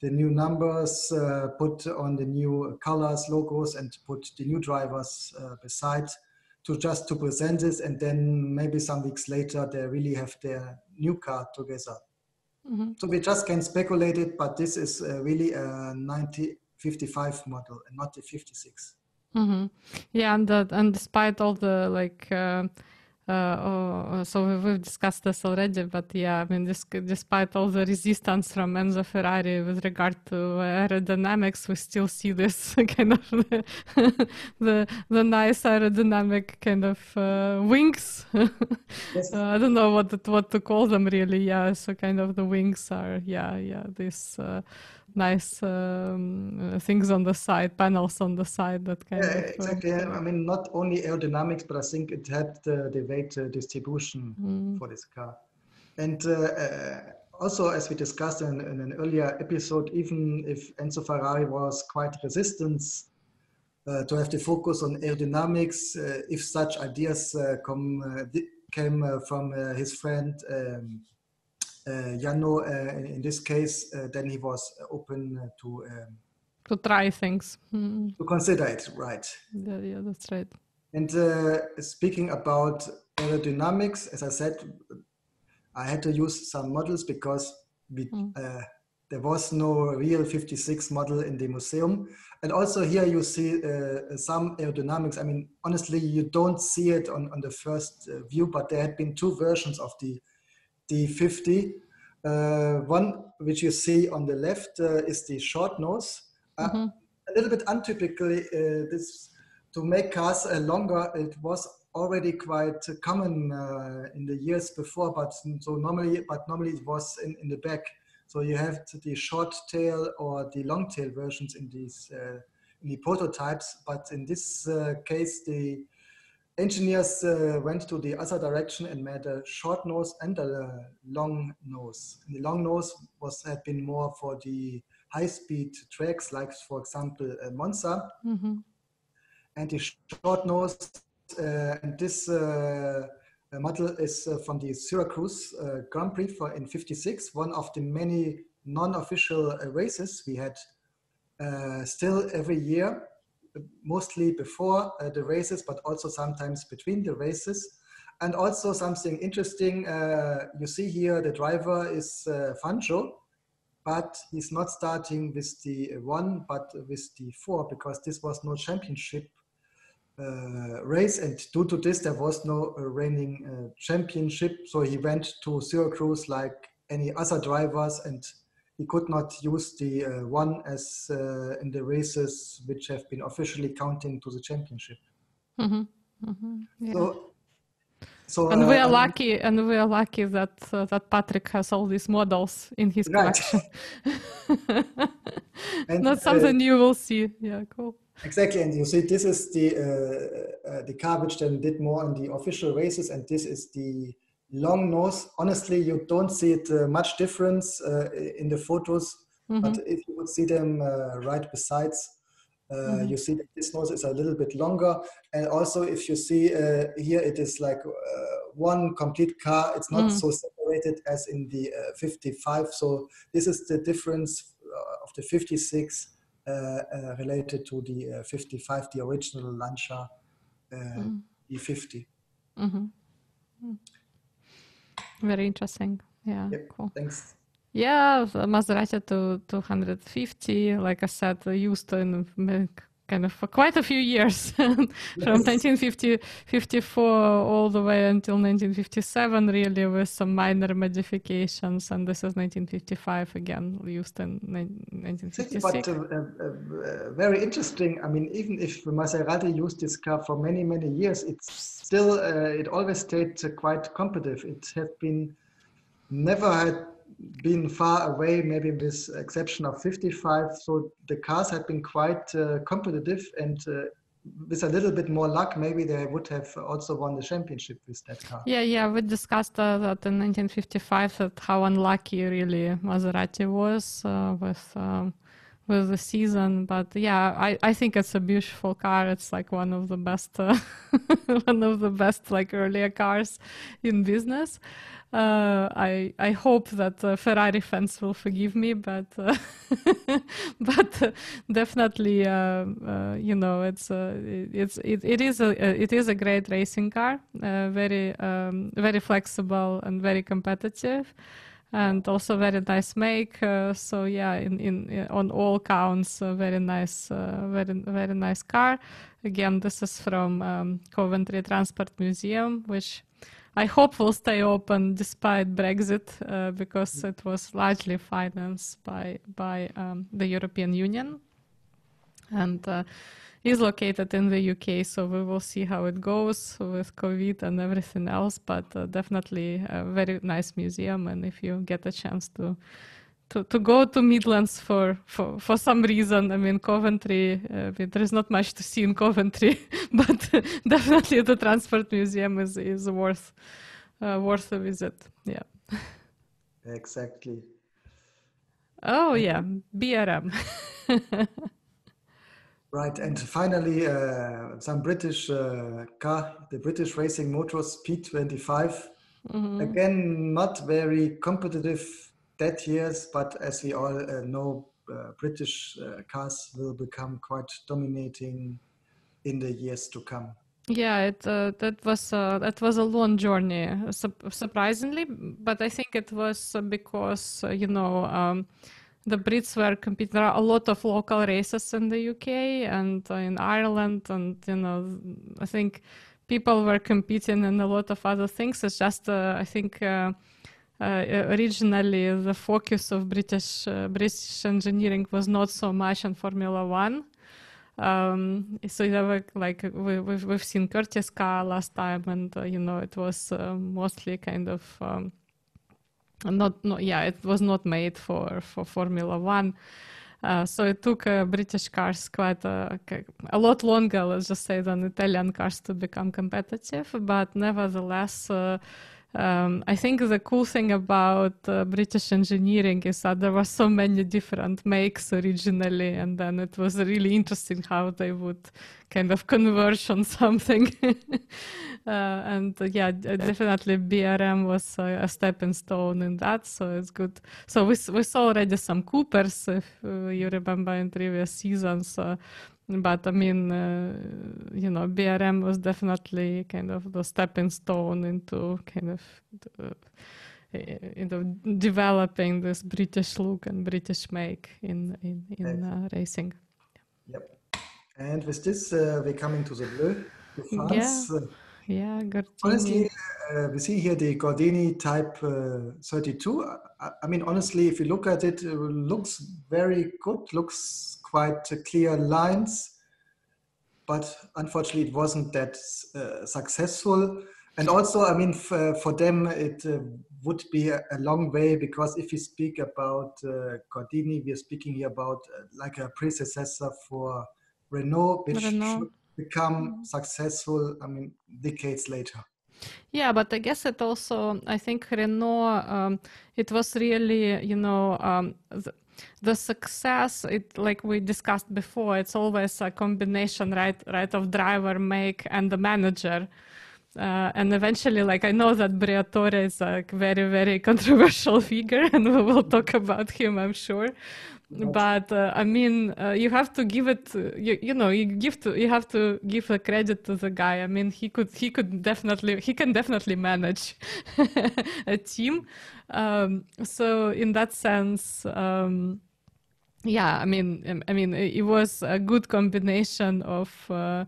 the new numbers, uh, put on the new colors, logos, and put the new drivers uh, beside to just to present this. And then maybe some weeks later, they really have their new car together. Mm-hmm. So we just can speculate it, but this is uh, really a 1955 model and not the 56. Mm-hmm. Yeah, and that, and despite all the like uh, so we've discussed this already, but yeah, I mean, this, despite all the resistance from Enzo Ferrari with regard to aerodynamics, we still see this kind of the the, the nice aerodynamic kind of uh, wings. yes. uh, I don't know what what to call them really. Yeah, so kind of the wings are yeah yeah this uh, nice um, things on the side, panels on the side that kind yeah, of. Uh, exactly. Uh, I mean, not only aerodynamics, but I think it helped the, the weight uh, distribution mm. for this car. And uh, uh, also, as we discussed in, in, an earlier episode, even if Enzo Ferrari was quite resistant uh, to have the focus on aerodynamics, if such ideas come, came from his friend. Um, Uh, uh, in this case, uh, then he was open to um, to try things. Mm. to consider it right. Yeah, yeah that's right. And uh, speaking about aerodynamics as i said i had to use some models because we, mm. uh, there was no real 56 model in the museum. And also here you see uh, some aerodynamics. I mean honestly you don't see it on, on the first view but there had been two versions of the D50. Uh, one which you see on the left uh, is the short nose. Uh, mm-hmm. A little bit untypically, uh, this to make cars uh, longer. It was already quite common uh, in the years before, but so normally, but normally it was in, in the back. So you have the short tail or the long tail versions in these in the prototypes, but in this case the engineers uh, went to the other direction and made a short nose and a long nose. And the long nose was had been more for the high-speed tracks, like for example uh, Monza. Mm-hmm. And the short nose, uh, and this uh, model is uh, from the Syracuse uh, Grand Prix for in '56, one of the many non-official races we had still every year mostly before uh, the races, but also sometimes between the races. And also something interesting, uh, you see here the driver is uh, Fangio, but he's not starting with the one, but with the four, because this was no championship uh, race. And due to this, there was no uh, reigning uh, championship. So he went to Syracuse like any other drivers and he could not use the uh, one as uh, in the races which have been officially counting to the championship. Mm-hmm. Mm-hmm. Yeah. So, so, and uh, we are lucky, and we are lucky that uh, that Patrick has all these models in his right. collection. and, Not something uh, you will see. Yeah, cool. Exactly, and you see, this is the uh, the car which then did more in the official races, and this is the long nose. Honestly, you don't see it uh, much difference uh, in the photos, mm-hmm. but if you would see them uh, right besides, uh, mm-hmm. you see that this nose is a little bit longer. And also, if you see uh, here, it is like uh, one complete car. It's not mm-hmm. so separated as in the 55. So this is the difference of the 56 related to the 55, the original Lancia D50. Very interesting. Yeah, yep. cool. Thanks. Yeah, Maserati to 250, like I said, used to in kind of for quite a few years from 1954 all the way until 1957 really with some minor modifications and this is 1955 again used in 1956 but uh, uh, uh, very interesting. I mean even if maserati used this car for many many years it's still uh, it always stayed quite competitive. It has been never had been far away, maybe with exception of 55. So the cars had been quite uh, competitive and uh, with a little bit more luck, maybe they would have also won the championship with that car. Yeah, yeah, we discussed uh, that in 1955 that how unlucky really Maserati was uh, with um, with the season. But yeah, I, I think it's a beautiful car. It's like one of the best uh, one of the best like earlier cars in business. Uh, I I hope that uh, Ferrari fans will forgive me, but uh, but uh, definitely, uh, you know, it's it's it, it is a it is a great racing car, very um, very flexible and very competitive and also very nice make. Uh, so yeah, in, in on all counts, uh, very nice, uh, very very nice car. Again, this is from um, Coventry Transport Museum, which I hope will stay open despite Brexit uh, because it was largely financed by by um, the European Union and uh, is located in the UK. So we will see how it goes with COVID and everything else. But uh, definitely a very nice museum, and if you get a chance to to, to go to Midlands for, for, for some reason. I mean, Coventry, uh, there is not much to see in Coventry, but definitely the Transport Museum is, is worth, uh, worth a visit. Yeah. Exactly. Oh, yeah, BRM. right, and finally, uh, some British uh, car, the British Racing Motors P25. Mm-hmm. Again, not very competitive that years, but as we all uh, know, uh, British uh, cars will become quite dominating in the years to come. Yeah, it uh, that was uh, that was a long journey, su- surprisingly, but I think it was because uh, you know um, the Brits were competing. There are a lot of local races in the UK and in Ireland, and you know I think people were competing in a lot of other things. It's just I think uh, originally the focus of British uh, British engineering was not so much on Formula One. Um, so there were like we, we've we've seen Kurtis car last time, and uh, you know it was uh, mostly kind of um, not not yeah it was not made for for Formula One. Uh, so it took uh, British cars quite a, a lot longer, let's just say, than Italian cars to become competitive. But nevertheless, uh, um, I think the cool thing about uh, British engineering is that there were so many different makes originally, and then it was really interesting how they would kind of converge on something. uh, and uh, yeah, definitely BRM was a, a stepping stone in that, so it's good. So we, we saw already some Coopers, if uh, you remember in previous seasons. Uh, but I mean, uh, you know, BRM was definitely kind of the stepping stone into kind of the, into developing this British look and British make in in, in uh, racing. Yep. And with this, uh, we're coming to the bleu. France. Yeah. Yeah, Gordini. Honestly, uh, we see here the Gordini Type uh, 32. I, I, mean, honestly, if you look at it, it looks very good. Looks quite clear lines, but unfortunately it wasn't that uh, successful. And also, I mean, for, for them, it uh, would be a, a, long way because if we speak about uh, Gordini, we are speaking here about uh, like a predecessor for Renault, which Renault. should become mm-hmm. successful, I mean, decades later. Yeah, but I guess it also, I think Renault, um, it was really, you know, um, the success it like we discussed before it's always a combination right right of driver make and the manager uh, and eventually like i know that briatore is a very very controversial figure and we will talk about him i'm sure but uh, i mean uh, you have to give it you, you know you give to you have to give the credit to the guy. I mean he could he could definitely he can definitely manage a team. Um, so in that sense um, yeah i mean i mean it was a good combination of uh,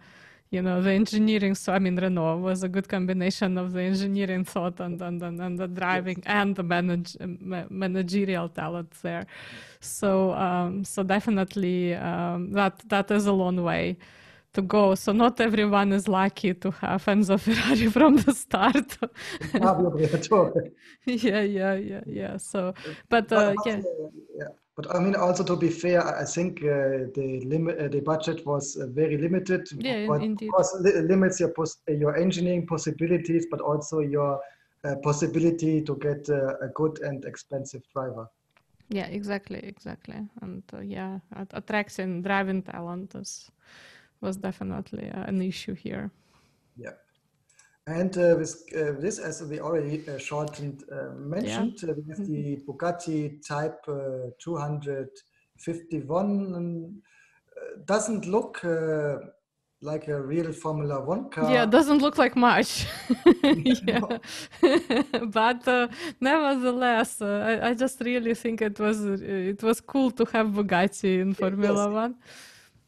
you know the engineering so i mean renault was a good combination of the engineering thought and and, and, and the driving yes. and the manage, managerial talent there. So um, so definitely um, that that is a long way to go. So not everyone is lucky to have Enzo Ferrari from the start. Yeah. Yeah yeah yeah so but uh, yeah. yeah but I mean, also to be fair, I think uh, the limit, uh, the budget was uh, very limited. Yeah, but indeed. Of course, li- limits your pos- your engineering possibilities, but also your uh, possibility to get uh, a good and expensive driver. Yeah, exactly, exactly, and uh, yeah, attraction driving talent is, was definitely an issue here. Yeah. And uh, with uh, this, as we already uh, shortened uh, mentioned, yeah. Uh, we have the mm-hmm. Bugatti Type uh, 251. doesn't look like a real Formula One car. Yeah, doesn't look like much. but nevertheless, I, I, just really think it was it was cool to have Bugatti in Formula yes. One.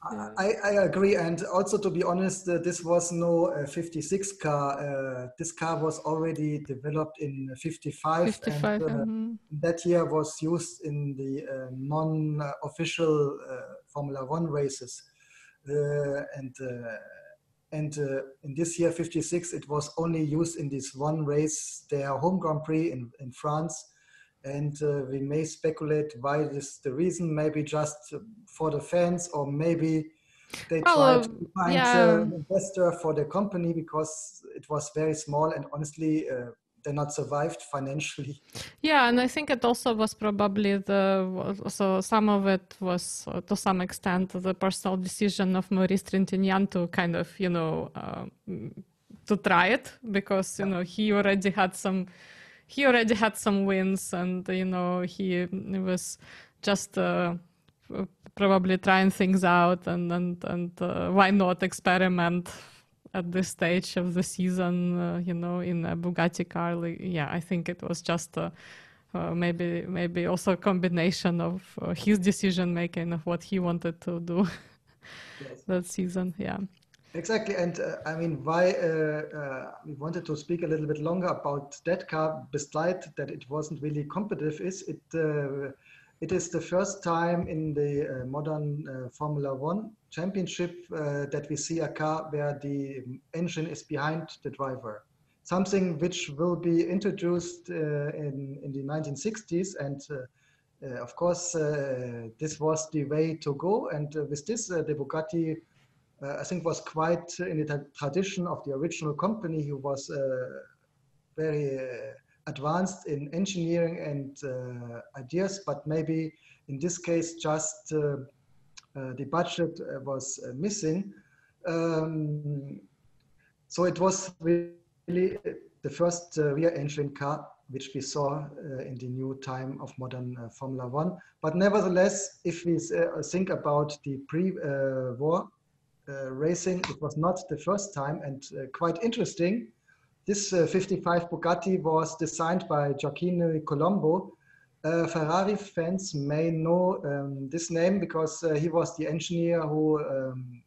I, I, agree, and also to be honest, uh, this was no uh, 56 car. Uh, this car was already developed in 55, 55 and mm-hmm. that year was used in the uh, non-official uh, Formula One races, uh, and and in this year 56, it was only used in this one race, their home Grand Prix in in France and uh, we may speculate why this the reason maybe just for the fans or maybe they well, tried to find yeah. an investor for the company because it was very small and honestly uh, they not survived financially yeah and i think it also was probably the so some of it was uh, to some extent the personal decision of maurice trintignant to kind of you know uh, to try it because you know he already had some he already had some wins and you know he, was just uh, probably trying things out and and and uh, why not experiment at this stage of the season uh, you know in a Bugatti car like, yeah I think it was just uh, maybe maybe also a combination of uh, his decision making of what he wanted to do yes. that season yeah Exactly, and uh, I mean, why uh, uh, we wanted to speak a little bit longer about that car, beside that it wasn't really competitive, is it uh, it is the first time in the uh, modern uh, Formula One championship that we see a car where the engine is behind the driver. Something which will be introduced in in the 1960s and uh, of course, uh, this was the way to go. And uh, with this, the Bugatti, I think, was quite in the tradition of the original company, who was very advanced in engineering and ideas, but maybe in this case, just the budget was missing. Um, so it was really the first uh, rear engine car which we saw uh, in the new time of modern uh, Formula One. But nevertheless, if we uh, think about the pre-war racing, it was not the first time and quite interesting. This 55 Bugatti was designed by Gioacchino Colombo, uh, Ferrari fans may know um, this name because uh, he was the engineer who um,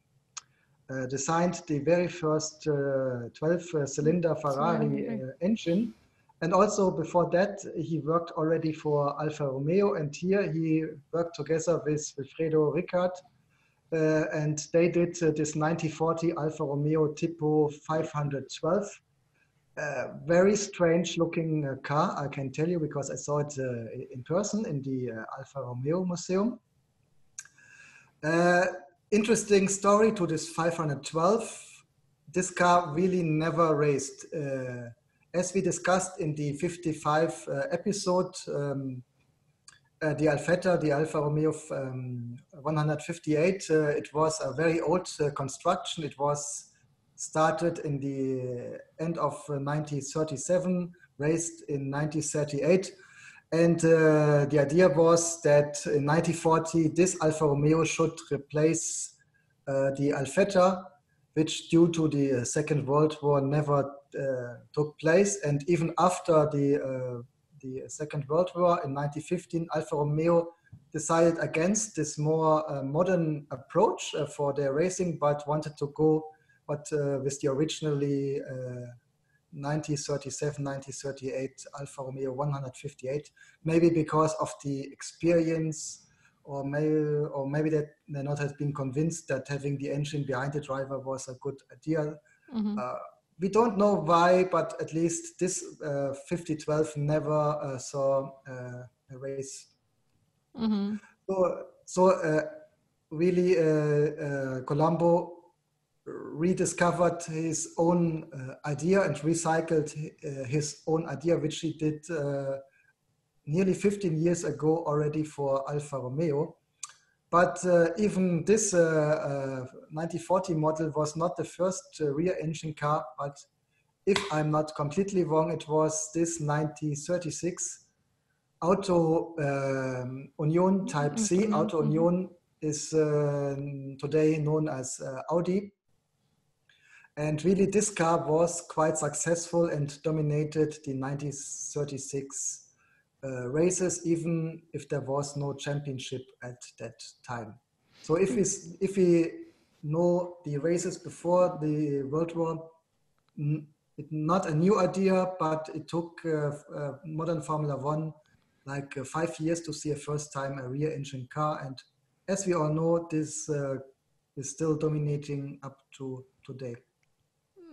uh, designed the very first 12-cylinder Ferrari engine. And also before that, he worked already for Alfa Romeo. And here he worked together with Wifredo Ricart. Uh, and they did uh, this 1940 Alfa Romeo Tipo 512. Uh, very strange looking uh, car, I can tell you, because I saw it uh, in person in the uh, Alfa Romeo Museum. interesting story to this 512. This car really never raced as we discussed in the 55 uh, episode, um, uh, the Alfetta, the Alfa Romeo um, 158, uh, it was a very old uh, construction. It was started in the end of 1937, raced in 1938. And the idea was that in 1940, this Alfa Romeo should replace the Alfetta, which due to the Second World War never took place. And even after the, the Second World War in 1915, Alfa Romeo decided against this more uh, modern approach for their racing, but wanted to go but with the originally 1937, 1938 Alfa Romeo 158, maybe because of the experience or maybe, or maybe that they not have been convinced that having the engine behind the driver was a good idea. Mm-hmm. We don't know why, but at least this uh, 5012 never uh, saw uh, a race. Mm-hmm. So, so uh, really, uh, Colombo rediscovered his own idea and recycled his own idea, which he did nearly 15 years ago already for Alfa Romeo. But uh, even this uh, 1940 uh, model was not the first uh, rear engine car, but if I'm not completely wrong, it was this 1936 Auto um, Union Type C. Mm-hmm. Auto mm-hmm. Union is uh, today known as uh, Audi. And really, this car was quite successful and dominated the 1936 uh, races, even if there was no championship at that time. So if we if we know the races before the World War, not a new idea, but it took uh, uh, modern Formula One like uh, five years to see a first time a rear engine car, and as we all know, this uh, is still dominating up to today.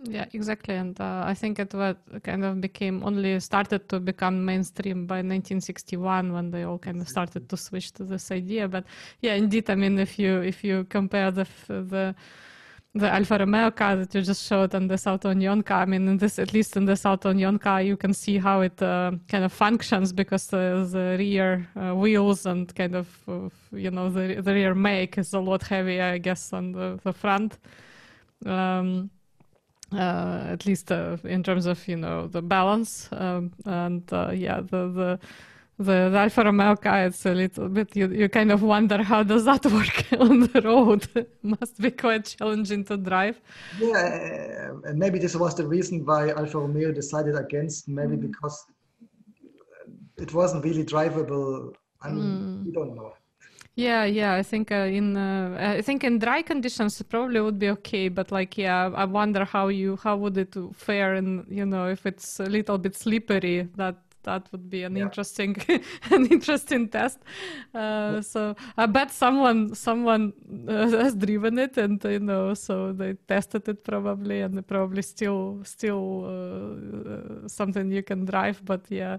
Yeah, exactly. And uh, I think it was kind of became only started to become mainstream by 1961 when they all kind of started to switch to this idea. But yeah, indeed, I mean, if you if you compare the the the Alfa Romeo car that you just showed and the Auto Union car, I mean, in this at least in the Auto Union car, you can see how it uh, kind of functions because uh, the rear uh, wheels and kind of you know the the rear make is a lot heavier, I guess, than the, the front. Um, uh, at least uh, in terms of you know the balance um, and uh, yeah the the the, the Alfa Romeo car it's a little bit you, you kind of wonder how does that work on the road must be quite challenging to drive yeah and maybe this was the reason why Alfa Romeo decided against maybe mm. because it wasn't really drivable I mean mm. we don't know yeah, yeah. I think uh, in uh, I think in dry conditions it probably would be okay, but like yeah, I wonder how you how would it fare and you know if it's a little bit slippery that that would be an yeah. interesting an interesting test. Uh, so I bet someone someone uh, has driven it, and you know, so they tested it probably, and probably still still uh, uh, something you can drive. But yeah,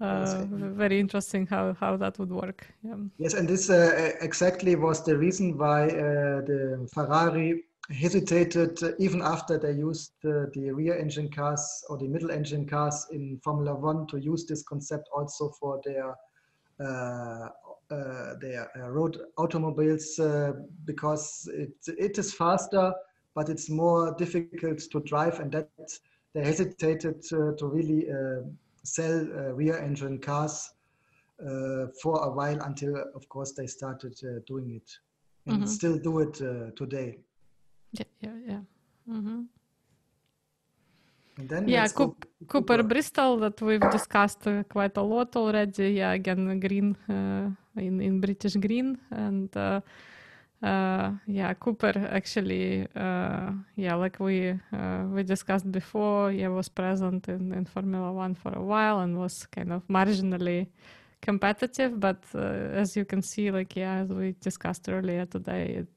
uh, very interesting how, how that would work. Yeah. Yes, and this uh, exactly was the reason why uh, the Ferrari hesitated uh, even after they used the rear engine cars or the middle engine cars in Formula One to use this concept also for their uh, uh, their road automobiles because it, it is faster, but it's more difficult to drive, and that they hesitated to really sell uh, rear engine cars uh, for a while until, of course, they started uh, doing it and mm-hmm. still do it today. Yeah, yeah, yeah. Mm-hmm. And then yeah, Cooper, Cooper Bristol that we've discussed uh, quite a lot already. Yeah, again, green uh, in in British green, and uh, uh, yeah, Cooper actually, uh, yeah, like we uh, we discussed before, yeah, was present in, in Formula One for a while and was kind of marginally competitive. But uh, as you can see, like yeah, as we discussed earlier today, it,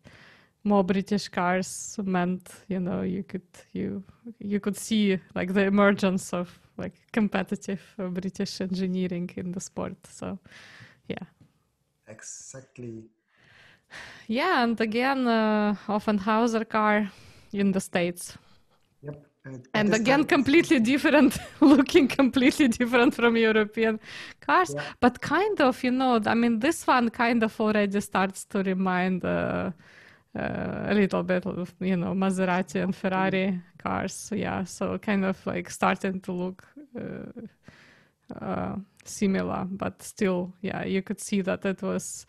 more British cars meant you know you could you you could see like the emergence of like competitive British engineering in the sport. So yeah, exactly yeah, and again, uh, Offenhauser car in the States. Yep. And, again, completely different, looking completely different from European cars, yeah. but kind of, you know, I mean, this one kind of already starts to remind uh, uh, a little bit of, you know, Maserati and Ferrari cars. Yeah, so kind of like starting to look uh, uh, similar, but still, yeah, you could see that it was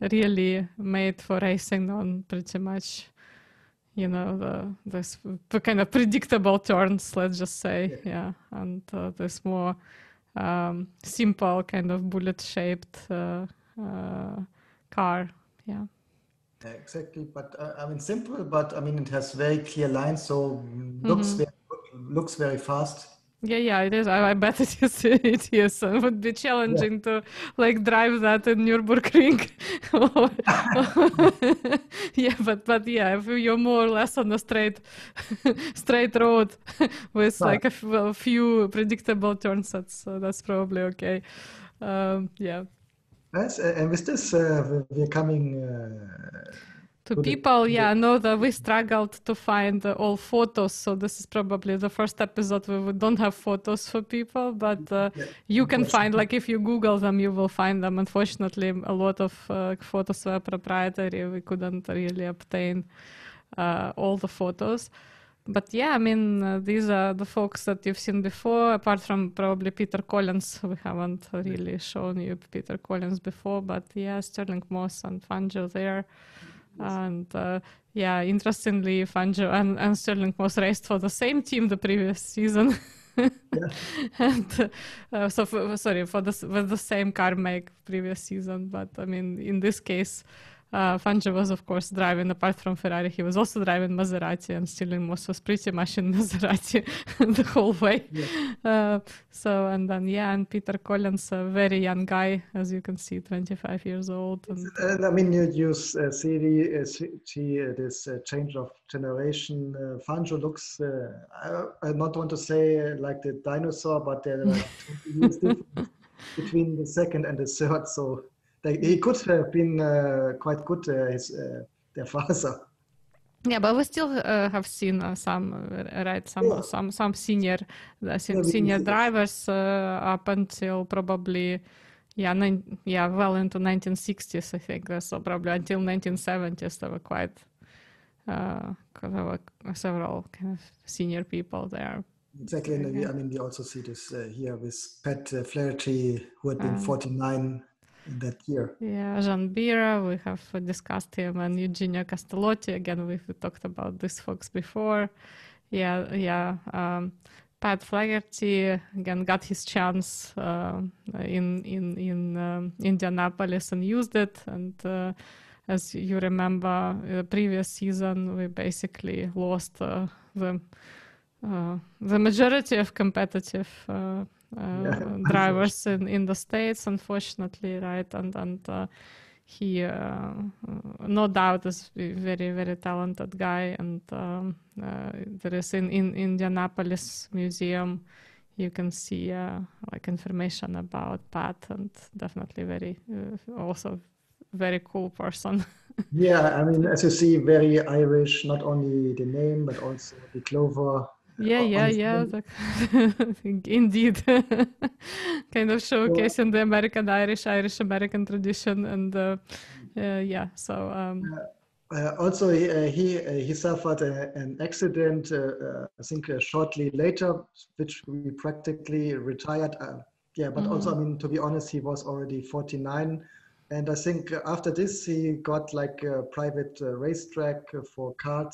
really made for racing on pretty much you know the the kind of predictable turns let's just say. Yeah, yeah. and uh, this more um, simple kind of bullet shaped uh, uh, car. Yeah. Exactly. But uh, i mean simple but i mean it has very clear lines so looks mm-hmm. very looks very fast yeah, yeah, it is. I, I bet it is. It is. It would be challenging yeah. to like drive that in Nurburgring. yeah, but but yeah, if you're more or less on a straight straight road with like a, few predictable turns, that's uh, that's probably okay. Um, yeah. Yes, and with this, uh, we're coming. Uh, to people yeah know that we struggled to find uh, all photos so this is probably the first episode where we don't have photos for people but uh, yeah, you can find like if you google them you will find them. Unfortunately a lot of uh, photos were proprietary. We couldn't really obtain uh, all the photos. But yeah, I mean, uh, these are the folks that you've seen before, apart from probably Peter Collins. We haven't really shown you Peter Collins before, but yeah, Stirling Moss and Fangio there. And uh, yeah, interestingly, Fangio and, and Stirling Moss raced for the same team the previous season. yeah. and uh, so for, sorry for the with the same car make previous season but i mean in this case uh, Fangio was, of course, driving, apart from Ferrari, he was also driving Maserati, and Stirling Moss was pretty much in Maserati the whole way. Yeah. Uh, so, and then, yeah, and Peter Collins, a very young guy, as you can see, 25 years old. And, and I mean, you, you uh, see, the, uh, see uh, this uh, change of generation. Uh, Fangio looks, I, I not want to say like the dinosaur, but there are 20 years difference between the second and the third. So, he could have been uh, quite good uh, his uh, their father. Yeah, but we still uh, have seen uh, some, uh, right? Some, yeah. some, some senior, uh, senior drivers up until probably, yeah, nine, yeah, well into 1960s, I think. So probably until 1970s, there were quite, there were several kind of senior people there. Exactly, and I mean, we also see this here with Pat Flaherty, who had been 49 that year. Yeah, Jean Behra, we have discussed him, and Eugenio Castellotti. Again, we've talked about these folks before. Yeah, yeah. Um, Pat Flaherty again got his chance uh, in in in um, Indianapolis and used it. And uh, as you remember, the previous season we basically lost uh, the uh, the majority of competitive uh. drivers in, in the states unfortunately right and and uh, he uh, no doubt is a very very talented guy and um, there is in in indianapolis museum you can see uh, like information about Pat, and definitely very uh, also very cool person. yeah, I mean, as you see, very Irish. Not only the name, but also the clover. Yeah, yeah, yeah. Indeed, kind of showcasing the American Irish, Irish American tradition, and uh, uh, yeah. So. Um, uh, also, he uh, he, uh, he, suffered a, an accident. I think shortly later, which we practically retired. yeah, but mm-hmm. also, I mean, to be honest, he was already 49 and I think after this he got like a private uh, racetrack for kart.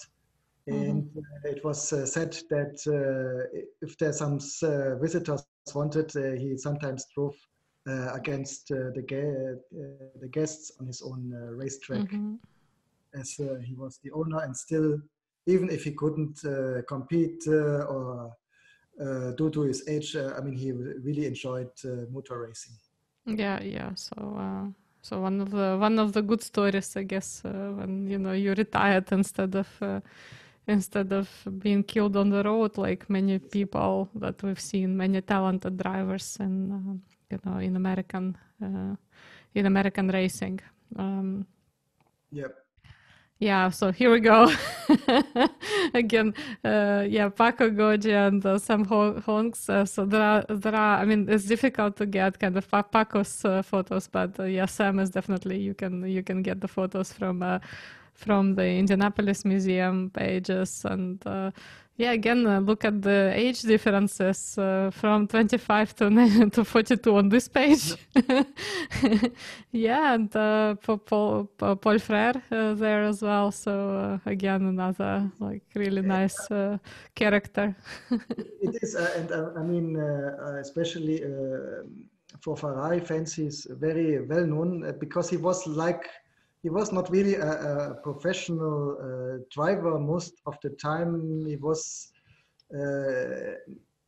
And mm-hmm. it was uh, said that uh, if there's some visitors wanted, he sometimes drove against the ga- the guests on his own racetrack. Mm-hmm as uh, he was the owner and still even if he couldn't uh, compete uh, or due to his age i mean he really enjoyed motor racing yeah yeah so so one of the one of the good stories i guess when you know you retired instead of instead of being killed on the road like many people that we've seen many talented drivers and uh, you know in american uh, in american racing um, yep yeah, so here we go. Again, uh, yeah, Paco Godia and uh, Sam Hanks. Uh, so there are, there are, I mean, it's difficult to get kind of Paco's uh, photos, but uh, yeah, Sam is definitely, you can, you can get the photos from, uh, from the Indianapolis Museum pages and yeah, again, uh, look at the age differences uh, from 25 to, to 42 on this page. yeah, and uh, Paul, Paul Frere uh, there as well. So uh, again, another like really nice uh, character. it is, and I mean, especially for Ferrari fans, he's very well known because he was like he was not really a, a professional uh, driver most of the time. He was uh,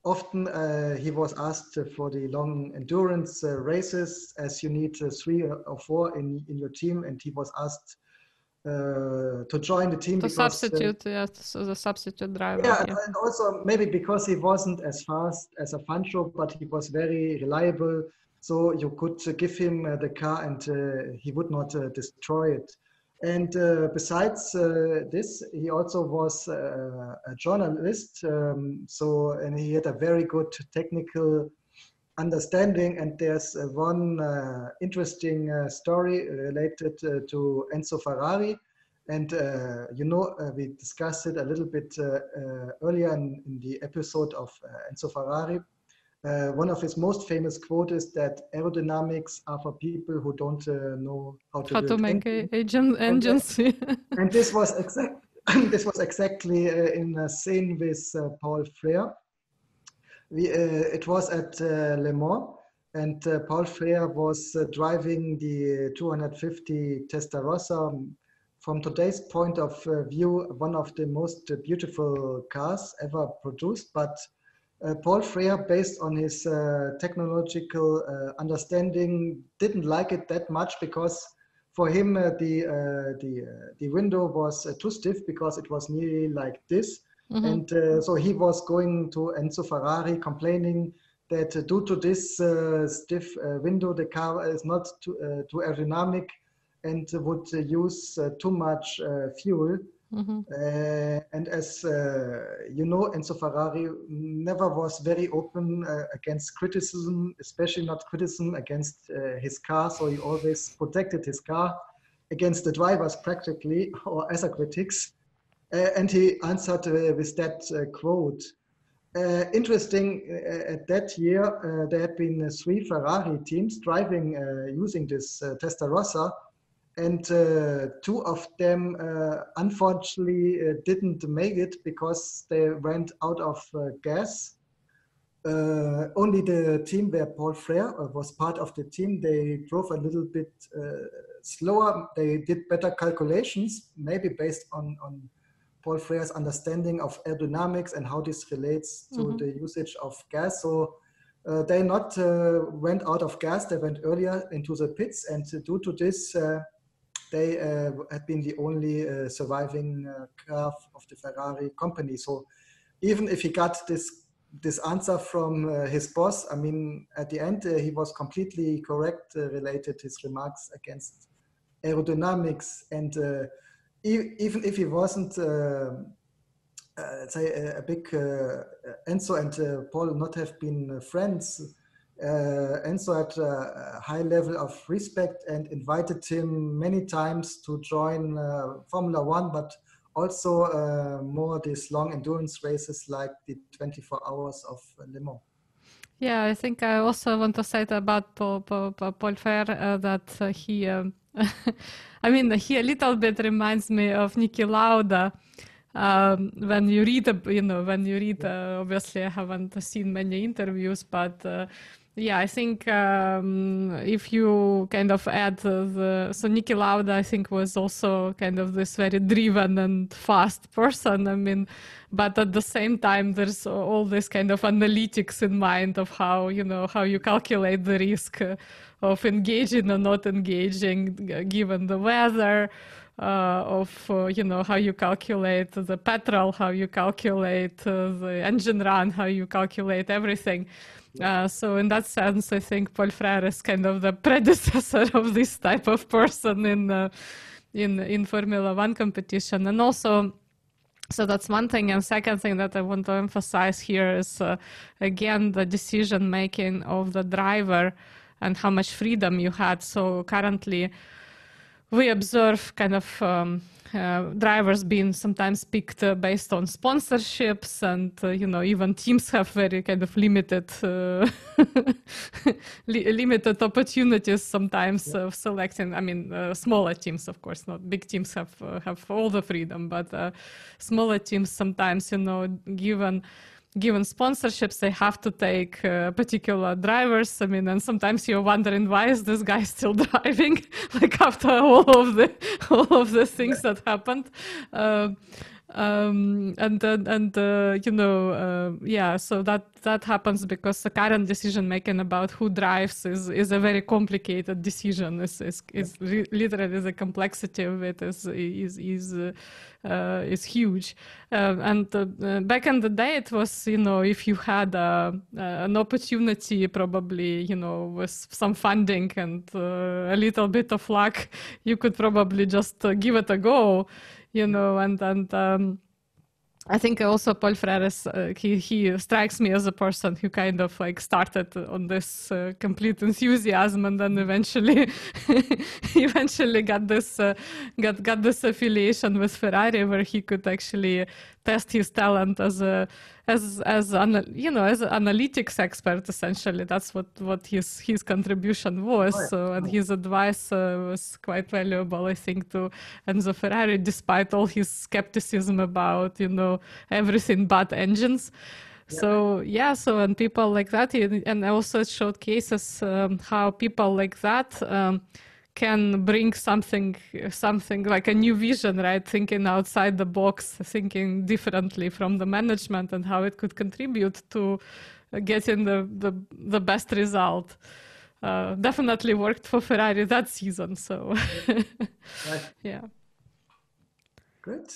often uh, he was asked for the long endurance uh, races, as you need uh, three or four in in your team, and he was asked. Uh, to join the team. To because, substitute, yeah, so the substitute driver. Yeah, yeah, and also maybe because he wasn't as fast as a Fangio, but he was very reliable so you could give him uh, the car and uh, he would not uh, destroy it. And besides this, he also was a journalist. Um, so, and he had a very good technical understanding. And there's one interesting story related to Enzo Ferrari. And uh, you know, uh, we discussed it a little bit uh, earlier in, in, the episode of Enzo Ferrari. Uh, one of his most famous quotes is that aerodynamics are for people who don't uh, know how to, how to make engine, engines. and this was exact. this was exactly uh, in a scene with uh, Paul Frere. We, uh, it was at uh, Le Mans, and Paul Frere was driving the 250 Testarossa. From today's point of view, one of the most beautiful cars ever produced, but Paul Frere, based on his uh, technological uh, understanding, didn't like it that much because for him uh, the uh, the uh, the window was too stiff because it was nearly like this, mm-hmm. and so he was going to Enzo Ferrari complaining that due to this stiff window, the car is not too, too aerodynamic and would use too much fuel. Mm-hmm. Uh, and as uh, you know, Enzo Ferrari never was very open uh, against criticism, especially not criticism against uh, his car. So he always protected his car against the drivers practically or other critics. Uh, and he answered uh, with that quote. interesting, at that year, there had been three Ferrari teams driving using this Testarossa and uh, two of them uh, unfortunately uh, didn't make it because they went out of uh, gas. Uh, only the team where Paul Frere uh, was part of the team, they drove a little bit slower. They did better calculations, maybe based on, on Paul Frere's understanding of aerodynamics and how this relates to mm-hmm. the usage of gas. So they not went out of gas, they went earlier into the pits. And due to this, they uh, had been the only uh, surviving uh, car of the Ferrari company. So even if he got this this answer from uh, his boss. I mean, at the end, uh, he was completely correct, uh, related his remarks against aerodynamics. And e even if he wasn't, say, a, a big Enzo and Paul not have been friends, Enzo had a high level of respect and invited him many times to join Formula One, but also uh, more these long endurance races like the 24 hours of Le Mans. Yeah, I think I also want to say about Paul, Paul, Paul uh, that uh, he, um, I mean, he a little bit reminds me of Niki Lauda. Um, when you read, you know, when you read, uh, obviously I haven't seen many interviews, but uh, yeah, I think um, if you kind of add the so Niki Lauda, I think was also kind of this very driven and fast person. I mean, but at the same time, there's all this kind of analytics in mind of how you know how you calculate the risk of engaging or not engaging given the weather. Uh, of uh, you know how you calculate the petrol, how you calculate uh, the engine run, how you calculate everything. Uh, so in that sense, I think Paul Frère is kind of the predecessor of this type of person in uh, in in Formula One competition, and also. So that's one thing, and second thing that I want to emphasize here is uh, again the decision making of the driver and how much freedom you had. So currently, we observe kind of um, drivers being sometimes picked uh, based on sponsorships and uh, you know even teams have very kind of limited uh, li limited opportunities sometimes yeah. of selecting i mean smaller teams of course not big teams have have all the freedom but smaller teams sometimes you know given given sponsorships, they have to take uh, particular drivers. I mean, and sometimes you're wondering why is this guy still driving, like after all of the all of the things that happened. Uh, um, and then and uh, you know uh, yeah so that that happens because the current decision making about who drives is is a very complicated decision. Is is, is re- literally the complexity of it is is is uh, uh is huge. Uh, and uh, back in the day it was you know if you had an opportunity probably you know with some funding and a little bit of luck you could probably just give it a go you know, and and um, I think also Paul Frère is, uh, he he strikes me as a person who kind of like started on this uh, complete enthusiasm and then eventually eventually got this uh, got got this affiliation with Ferrari where he could actually test his talent as a as as an, you know as an analytics expert essentially that's what what his his contribution was oh, yeah. so and his advice uh, was quite valuable i think to enzo ferrari despite all his skepticism about you know everything but engines yeah. so yeah so and people like that and also showed cases um, how people like that um, can bring something something like a new vision right? Thinking outside the box thinking differently from the management and how it could contribute to getting the the, the best result. Uh, definitely worked for ferrari that season so. Yeah. Good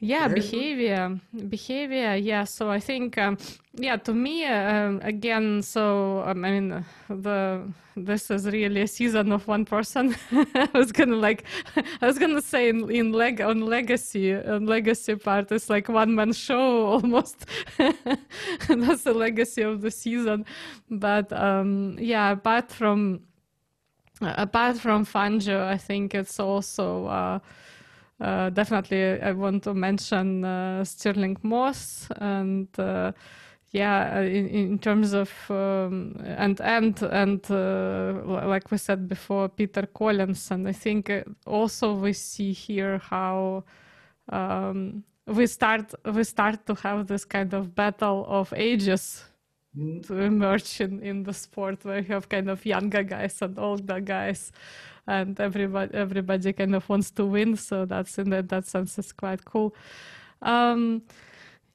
yeah behavior behavior yeah. So i think um, yeah to me uh, again so um, i mean the this is really a season of one person. I was gonna like i was gonna say in, in leg on legacy on legacy part it's like one man show almost. That's the legacy of the season. But um yeah apart from apart from Fangio, I think it's also uh, uh, definitely I want to mention uh, Stirling Moss and uh, yeah uh, in, in terms of um, and and and uh, like we said before Peter Collins and I think also we see here how um, we start we start to have this kind of battle of ages mm. to emerge in, in the sport where you have kind of younger guys and older guys and everybody everybody kind of wants to win. So that's in that, that sense is quite cool. Um,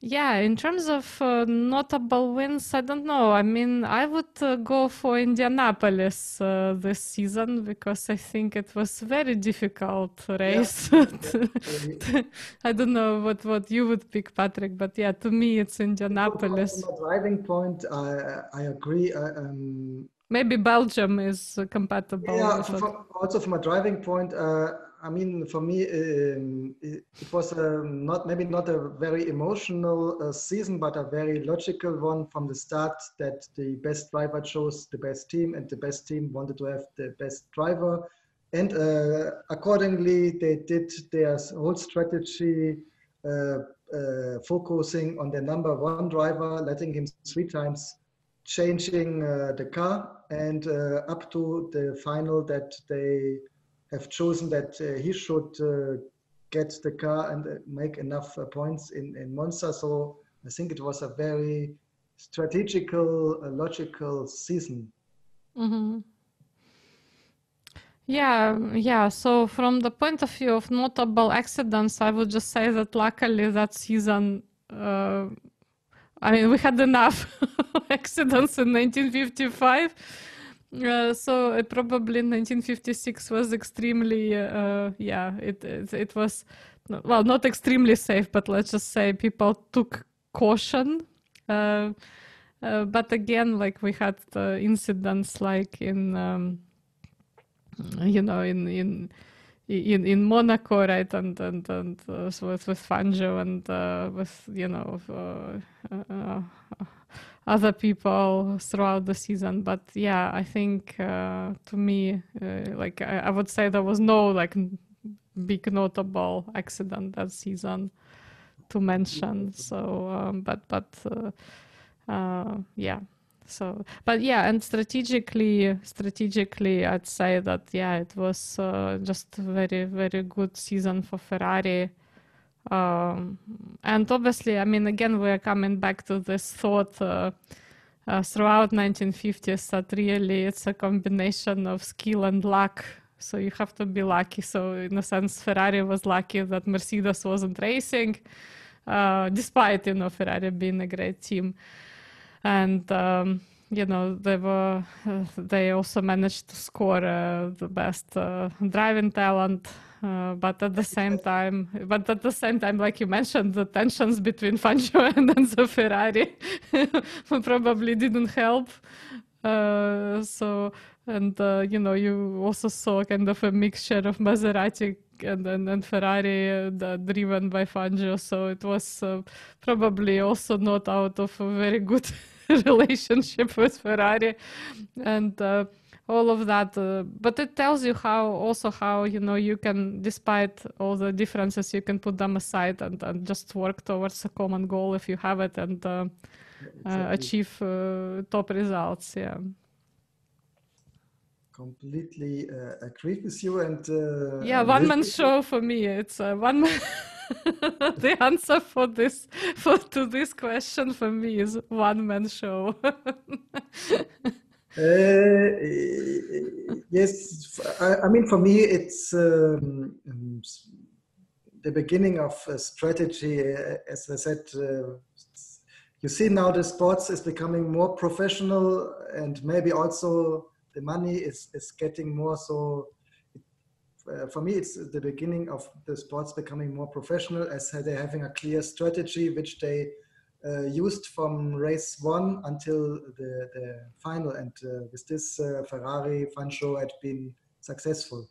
yeah, in terms of uh, notable wins, I don't know. I mean, I would uh, go for Indianapolis uh, this season because I think it was very difficult race. Yeah. I don't know what, what you would pick, Patrick, but yeah, to me it's Indianapolis. From a driving point, I, I agree. Um, Maybe Belgium is compatible. Yeah, from, also from a driving point, uh, I mean, for me, um, it, it, was um, not maybe not a very emotional uh, season, but a very logical one from the start. That the best driver chose the best team, and the best team wanted to have the best driver, and uh, accordingly, they did their whole strategy. Uh, uh focusing on the number one driver, letting him three times changing uh, the car, and uh, up to the final that they have chosen that uh, he should uh, get the car and uh, make enough points in, in Monza. So I think it was a very strategical, logical season. Mm-hmm. Yeah, yeah. So from the point of view of notable accidents, I would just say that luckily that season, uh, I mean, we had enough accidents in 1955 uh, so uh, probably 1956 was extremely, uh, yeah, it, it, it was, well, not extremely safe, but let's just say people took caution. Uh, uh, but again, like we had incidents like in, um, you know, in in in in Monaco, right, and and and uh, with with Fangio and uh, with you know uh, other people throughout the season. But yeah, I think uh, to me, uh, like I, I, would say there was no like big notable accident that season to mention. So, um, but but uh, uh yeah. So, but yeah, and strategically, strategically, I'd say that yeah, it was uh, just very very good season for Ferrari. Um, and obviously, I mean, again, we're coming back to this thought uh, uh, throughout 1950s that really it's a combination of skill and luck. So you have to be lucky. So in a sense, Ferrari was lucky that Mercedes wasn't racing, uh, despite you know Ferrari being a great team, and. Um, you know they were uh, they also managed to score uh, the best uh, driving talent uh, but at the same time, but at the same time, like you mentioned, the tensions between Fangio and Enzo Ferrari probably didn't help. Uh, so, and uh, you know, you also saw kind of a mixture of Maserati and and, and Ferrari uh, driven by Fangio. So it was uh, probably also not out of a very good relationship with Ferrari, and all of that uh, but it tells you how also how you know you can despite all the differences you can put them aside and, and just work towards a common goal if you have it and uh, uh, achieve uh, top results yeah completely uh, agree with you and uh, yeah one man show for me it's one man the answer for this for to this question for me is one man show Uh, yes, I, I, mean, for me, it's um, um, the beginning of a strategy. Uh, as I said, uh, you see now the sports is becoming more professional, and maybe also the money is, is getting more so. Uh, for me, it's the beginning of the sports becoming more professional as they're having a clear strategy which they uh, used from race one until the, the final. And uh, with this, uh, Ferrari Fangio had been successful.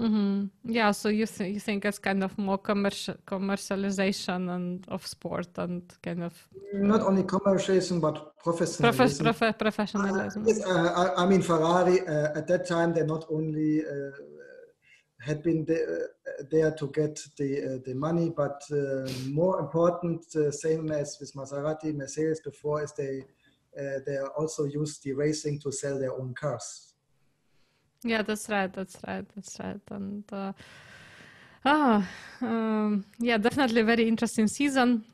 Mm-hmm. Yeah, so you th- you think it's kind of more commercial commercialization and of sport and kind of not only commercialization but professionalism. Profe- profe- professionalism. Uh, yes, uh, I, I, mean Ferrari uh, at that time they not only had been there, there to get the uh, the money, but uh, more important, uh, same as with Maserati, Mercedes before, is they they also used the racing to sell their own cars. Yeah, that's right. That's right. That's right. And ah, um, yeah, definitely very interesting season.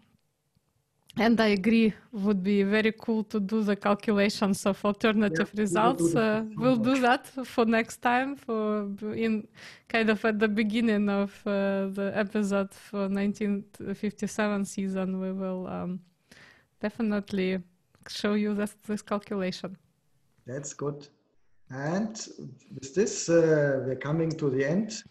and I agree, would be very cool to do the calculations of alternative yeah, results. Uh, we'll do that for next time, for in kind of at the beginning of uh, the episode for 1957 season. We will um, definitely show you this, this calculation. That's good. And with this, uh, we're coming to the end.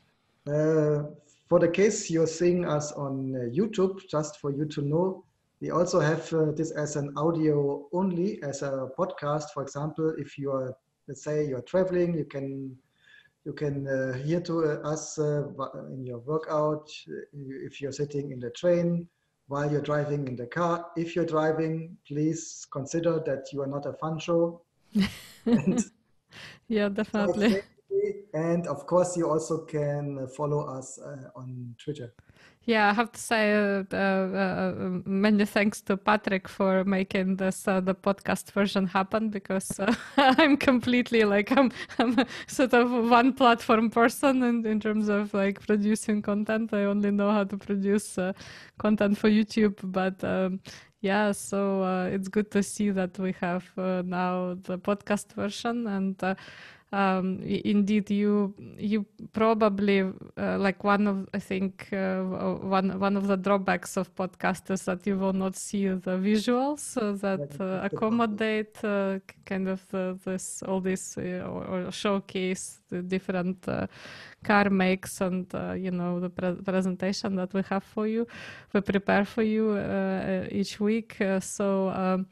Uh, for the case you're seeing us on uh, YouTube, just for you to know, we also have uh, this as an audio only, as a podcast. For example, if you are, let's say, you're traveling, you can you can uh, hear to uh, us uh, in your workout. If you're sitting in the train while you're driving in the car, if you're driving, please consider that you are not a Fangio. yeah, definitely. And of course, you also can follow us uh, on Twitter. Yeah, I have to say uh, uh, uh, many thanks to Patrick for making this uh, the podcast version happen because uh, I'm completely like I'm I'm sort of one platform person in, in terms of like producing content. I only know how to produce uh, content for YouTube, but um, yeah, so uh, it's good to see that we have uh, now the podcast version and uh, um, indeed you you probably uh, like one of I think uh, one one of the drawbacks of podcasters that you will not see the visuals uh, that uh, accommodate uh, kind of the, this all this uh, or, or, showcase the different car makes and you know the pre- presentation that we have for you we prepare for you each week so. Um,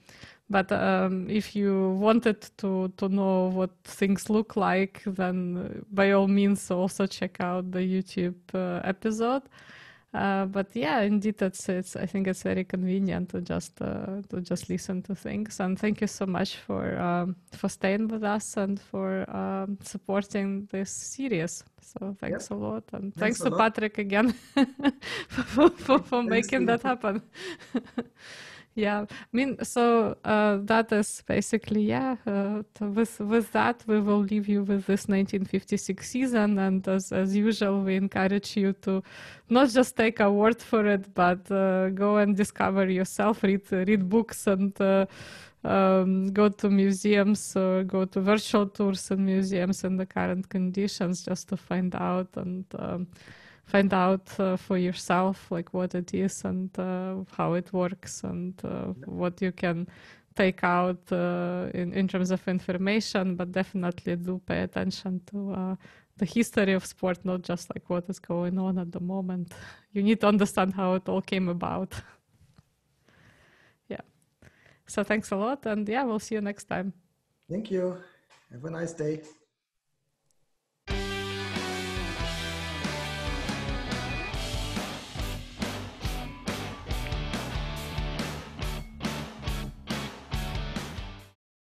but um, if you wanted to, to know what things look like, then by all means also check out the YouTube uh, episode. Uh, but yeah, indeed, it's, it's I think it's very convenient to just uh, to just listen to things. And thank you so much for um, for staying with us and for um, supporting this series. So thanks a lot, and thanks, thanks to lot. Patrick again for, for, for making that happen. yeah. I mean so uh, that is basically yeah uh, with with that we will leave you with this 1956 season and as, as usual we encourage you to not just take our word for it but uh, go and discover yourself read read books and uh, um, go to museums or go to virtual tours in museums in the current conditions just to find out and um, find out uh, for yourself like what it is and uh, how it works and uh, what you can take out uh, in, in terms of information but definitely do pay attention to uh, the history of sport not just like what is going on at the moment. You need to understand how it all came about. Yeah. So thanks a lot and yeah we'll see you next time. Thank you. Have a nice day